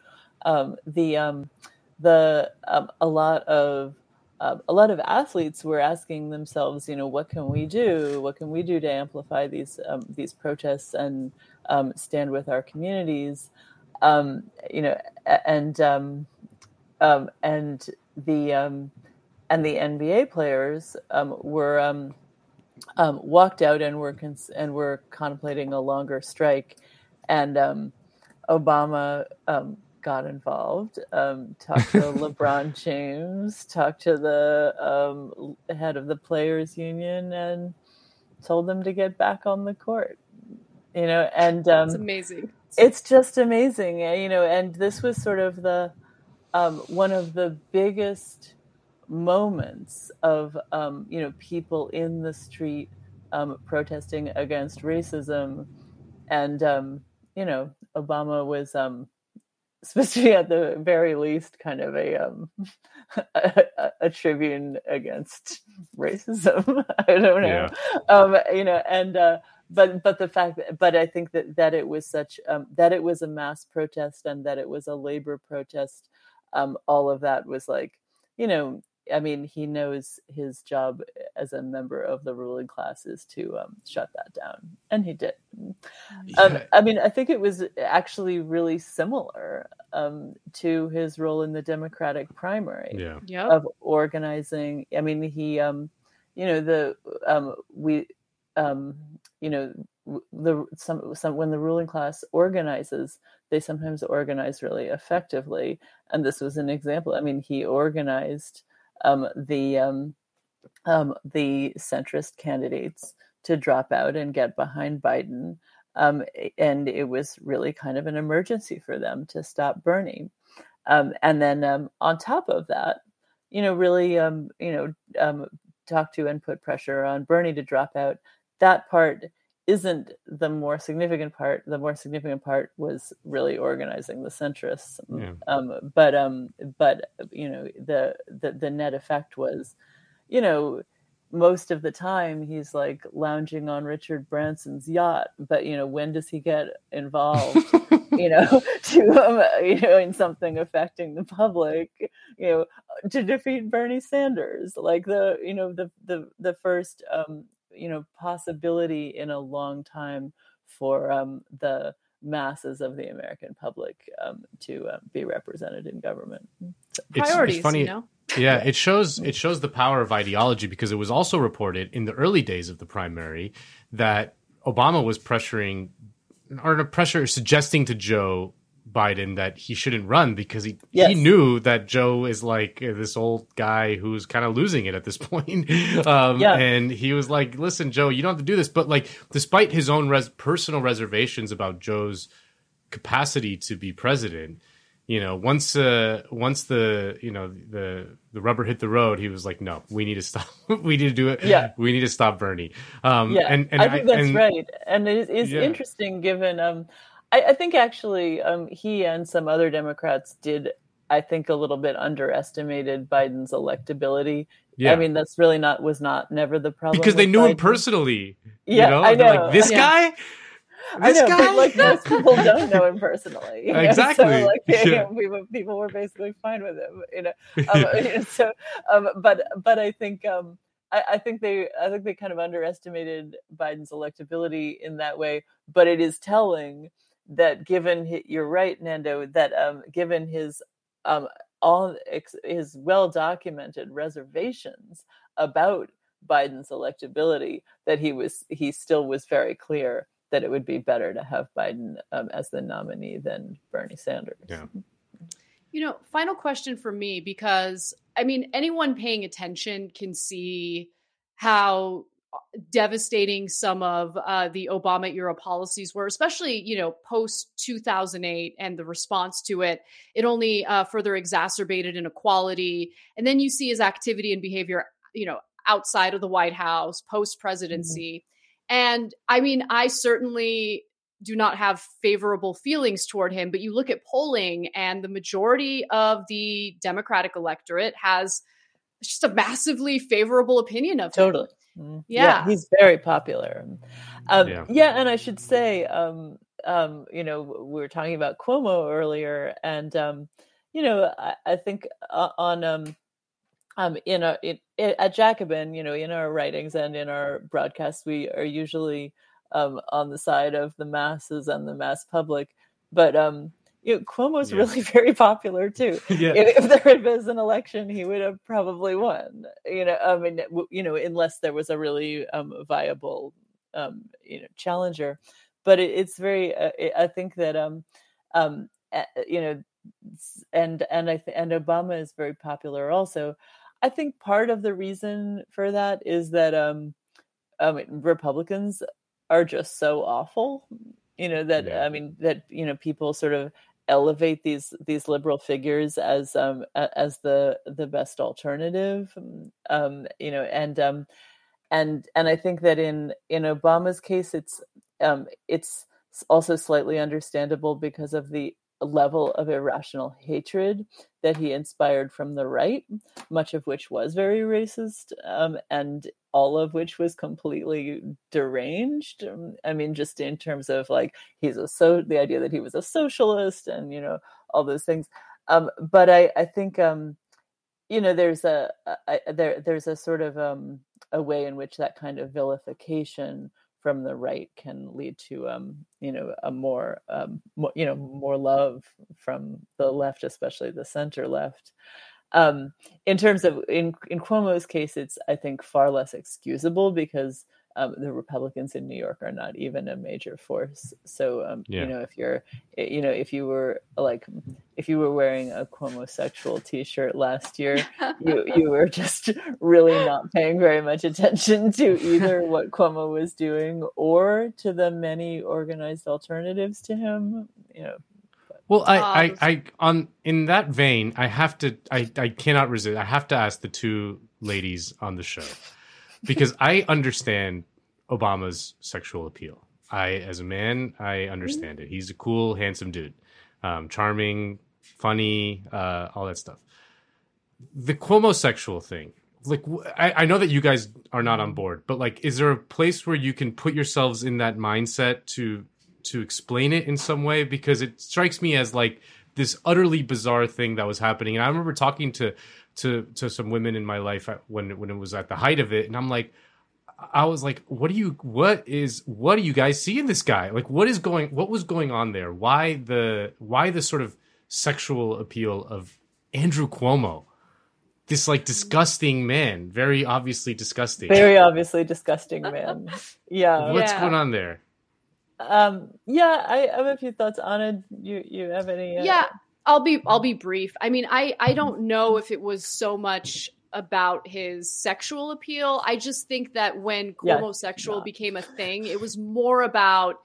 um, the um, the a lot of um, a lot of athletes were asking themselves, you know, what can we do? What can we do to amplify these these protests and stand with our communities? Um, you know, and um, um, and the um, and the NBA players um, were um, um, walked out and were cons- and were contemplating a longer strike, and um, Obama um, got involved, um, talked to *laughs* LeBron James, talked to the um, head of the players union, and told them to get back on the court. You know, and um, It's amazing. It's just amazing eh, you know and this was sort of the um, one of the biggest moments of um, you know people in the street um, protesting against racism. And um, you know obama was um, *laughs* supposed to be at the very least kind of a um, *laughs* a, a- a tribune against racism. *laughs* I don't know. Um, you know and uh, but but the fact that, but i think that that it was such um, that it was a mass protest and that it was a labor protest um, all of that was like you know i mean he knows his job as a member of the ruling class is to um, shut that down and he did um, Yeah. i mean i think it was actually really similar um, to his role in the democratic primary Yeah. Yep. of organizing i mean he um you know the um we um you know the some some when the ruling class organizes they sometimes organize really effectively and this was an example i mean he organized um the um um the centrist candidates to drop out and get behind biden um and it was really kind of an emergency for them to stop bernie. Um and then um on top of that you know really you know talk to and put pressure on bernie to drop out that part isn't the more significant part. The more significant part was really organizing the centrists. Yeah. Um, but um, but you know the, the the net effect was, you know, most of the time he's like lounging on Richard Branson's yacht. But you know, when does he get involved? *laughs* you know, *laughs* to um, you know, in something affecting the public, you know, to defeat Bernie Sanders, like the you know the the the first um, you know possibility in a long time for um, the masses of the American public um, to uh, be represented in government. So- Priorities, funny. you know? yeah, *laughs* it shows it shows the power of ideology because it was also reported in the early days of the primary that Obama was pressuring or pressure suggesting to Joe Biden that he shouldn't run because he Yes. he knew that Joe is like uh, this old guy who's kind of losing it at this *laughs* point. um, Yeah. and he was like, "Listen, Joe, you don't have to do this." But like, despite his own res- personal reservations about Joe's capacity to be president, you know, once uh, once the you know the the rubber hit the road, he was like, "No, we need to stop. *laughs* we need to do it. Yeah. we need to stop Bernie." Um, yeah, and, and I think that's and- right, and it is Yeah. interesting given. Um, I, I think actually um, he and some other Democrats did. I think a little bit underestimated Biden's electability. Yeah. I mean, that's really not was not never the problem because they knew him personally. Yeah, you know? I They're know. Like this Yeah. guy. I This know, guy? but like most *laughs* people don't know him personally. you know, Exactly. So like *laughs* you Yeah. know, people, people were basically fine with him. You know. *laughs* Um, you know, so, um, but but I think um, I, I think they I think they kind of underestimated Biden's electability in that way. But it is telling that given hi- you're right, Nando, that um, given his um, all ex- his well documented reservations about Biden's electability, that he was he still was very clear that it would be better to have Biden um, as the nominee than Bernie Sanders. Yeah. You know, final question for me because I mean, anyone paying attention can see how devastating some of uh, the Obama era policies were, especially you know post 2008 and the response to it. It only uh, further exacerbated inequality, and then you see his activity and behavior, you know, outside of the White House post presidency. And I mean, I certainly do not have favorable feelings toward him, but you look at polling, and the majority of the Democratic electorate has just a massively favorable opinion of him. Totally. Mm. Yeah. he's very popular. Um, Yeah. yeah. and I should say, um, um, you know, we were talking about Cuomo earlier, and um, you know, I, I think uh, on um, um, in our in, at Jacobin, you know, in our writings and in our broadcasts, we are usually um, on the side of the masses and the mass public, but um, you know, Cuomo's Yeah. really *laughs* very popular too. *laughs* Yeah. If, if there had been an election, he would have probably won. You know, I mean, you know, unless there was a really um, viable, um, you know, challenger. But it, it's very. Uh, it, I think that um, um, uh, you know, and and I th- and Obama is very popular also. I think part of the reason for that is that um, I mean, Republicans are just so awful. You know that Yeah. I mean that you know people sort of elevate these these liberal figures as um as the the best alternative um you know and um and and i think that in in obama's case it's um it's also slightly understandable because of the level of irrational hatred that he inspired from the right much of which was very racist um, and all of which was completely deranged Um, i mean just in terms of like he's a so the idea that he was a socialist and you know all those things. Um, but i i think um you know there's a, a, there there's a sort of um a way in which that kind of vilification from the right can lead to um you know a more um more, you know more love from the left especially the center left. Um in terms of in in Cuomo's case it's i think far less excusable because um, the Republicans in New York are not even a major force. So, um, Yeah. you know, if you're, you know, if you were like, if you were wearing a Cuomo-sexual T-shirt last year, *laughs* you you were just really not paying very much attention to either *laughs* what Cuomo was doing or to the many organized alternatives to him. You know, Well, I, Um, I, I, on in that vein, I have to, I, I cannot resist. I have to ask the two ladies on the show because I understand Obama's sexual appeal. I, as a man, I understand it. He's a cool, handsome dude, um, charming, funny, uh, all that stuff. The Cuomo sexual thing, like, I, I know that you guys are not on board, but like, is there a place where you can put yourselves in that mindset to to explain it in some way? Because it strikes me as like this utterly bizarre thing that was happening. And I remember talking to to to some women in my life when when it was at the height of it, and I'm like, I was like, what do you what is what do you guys see in this guy? Like what is going what was going on there? Why the why the sort of sexual appeal of Andrew Cuomo? This like disgusting man, very obviously disgusting. very obviously disgusting man. *laughs* Yeah. What's Yeah. going on there? Um. Yeah. I, I have a few thoughts on it. You You have any? Uh, yeah i'll be i'll be brief. I mean i i don't know if it was so much about his sexual appeal. I just think that when Yeah, Cuomo-sexual became a thing it was more about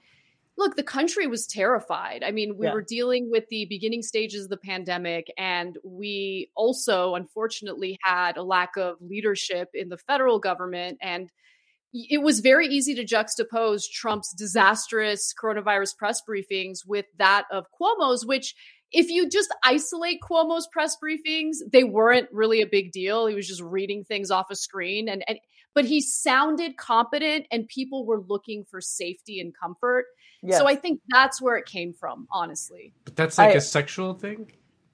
look the country was terrified. I mean we Yeah. were dealing with the beginning stages of the pandemic and we also unfortunately had a lack of leadership in the federal government and it was very easy to juxtapose Trump's disastrous coronavirus press briefings with that of Cuomo's, which if you just isolate Cuomo's press briefings, they weren't really a big deal. He was just reading things off a screen. And, and but he sounded competent and people were looking for safety and comfort. Yes. So I think that's where it came from, honestly. But that's like I- a sexual thing.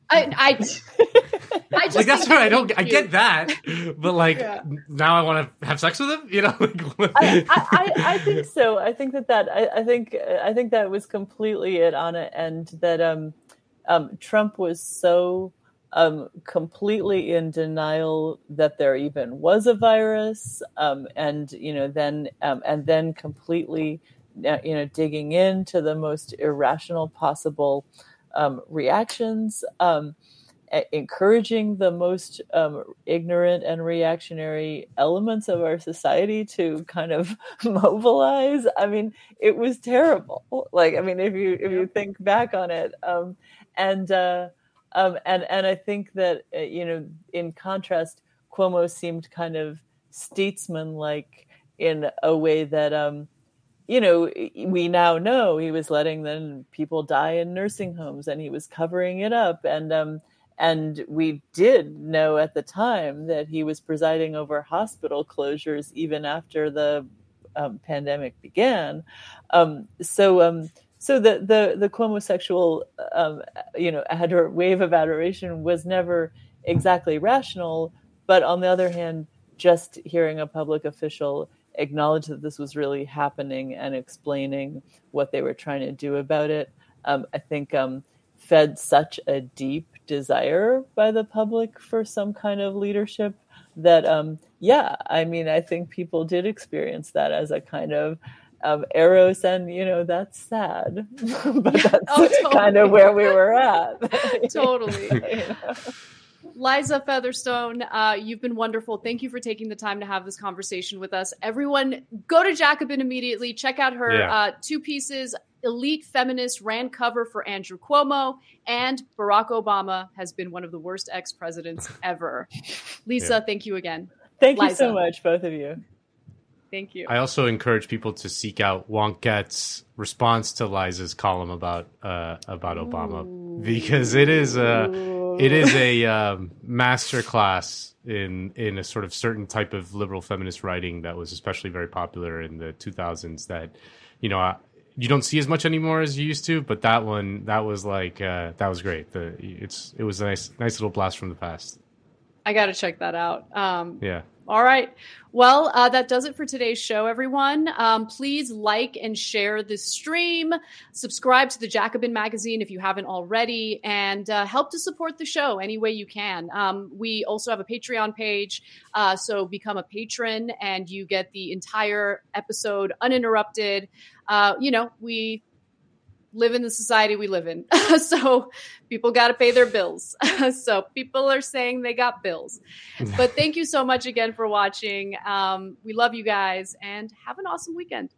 I, I, *laughs* I just Like that's think I don't. I get that, but like Yeah. now I want to have sex with him. You know, *laughs* like, I, I, I think so. I think that that I, I think I think that was completely it on it, and that um, um, Trump was so um, completely in denial that there even was a virus, um, and you know then um, and then completely uh, you know digging into the most irrational possible um, reactions. Um, encouraging the most um, ignorant and reactionary elements of our society to kind of *laughs* mobilize. I mean, it was terrible. Like, I mean, if you if you think back on it, um, and uh, um, and and I think that uh, you know, in contrast, Cuomo seemed kind of statesman-like in a way that. Um, you know, we now know he was letting then people die in nursing homes, and he was covering it up, and um, and we did know at the time that he was presiding over hospital closures even after the um, pandemic began. Um, so, um, so the the the Cuomo sexual, um, you know, ador- wave of adoration was never exactly rational, but on the other hand, just hearing a public official acknowledge that this was really happening and explaining what they were trying to do about it, um, I think um, fed such a deep desire by the public for some kind of leadership that, um, yeah, I mean, I think people did experience that as a kind of um, eros, and you know that's sad, *laughs* but that's Oh, *laughs* totally. kind of where we were at. *laughs* totally. You know? Liza Featherstone, uh, you've been wonderful. Thank you for taking the time to have this conversation with us. Everyone, go to Jacobin immediately. Check out her Yeah. uh, two pieces. Elite Feminist ran cover for Andrew Cuomo, and Barack Obama has been one of the worst ex presidents ever. Liza, Yeah. thank you again. Thank you so much, both of you. Thank you. I also encourage people to seek out Wonkette's response to Liza's column about uh, about Obama because it is a it is a um, master class in in a sort of certain type of liberal feminist writing that was especially very popular in the 2000s. That you know. I, you don't see as much anymore as you used to, but that one, that was like, uh, that was great. The, it's, it was a nice, nice little blast from the past. I got to check that out. Um, Yeah. All right. Well, uh, that does it for today's show, everyone. Um, please like and share this stream. Subscribe to the Jacobin magazine if you haven't already, and uh, help to support the show any way you can. Um, we also have a Patreon page, uh, so become a patron and you get the entire episode uninterrupted. Uh, you know, we live in the society we live in. *laughs* so people got to pay their bills. *laughs* so people are saying they got bills. *laughs* But thank you so much again for watching. Um, we love you guys and have an awesome weekend.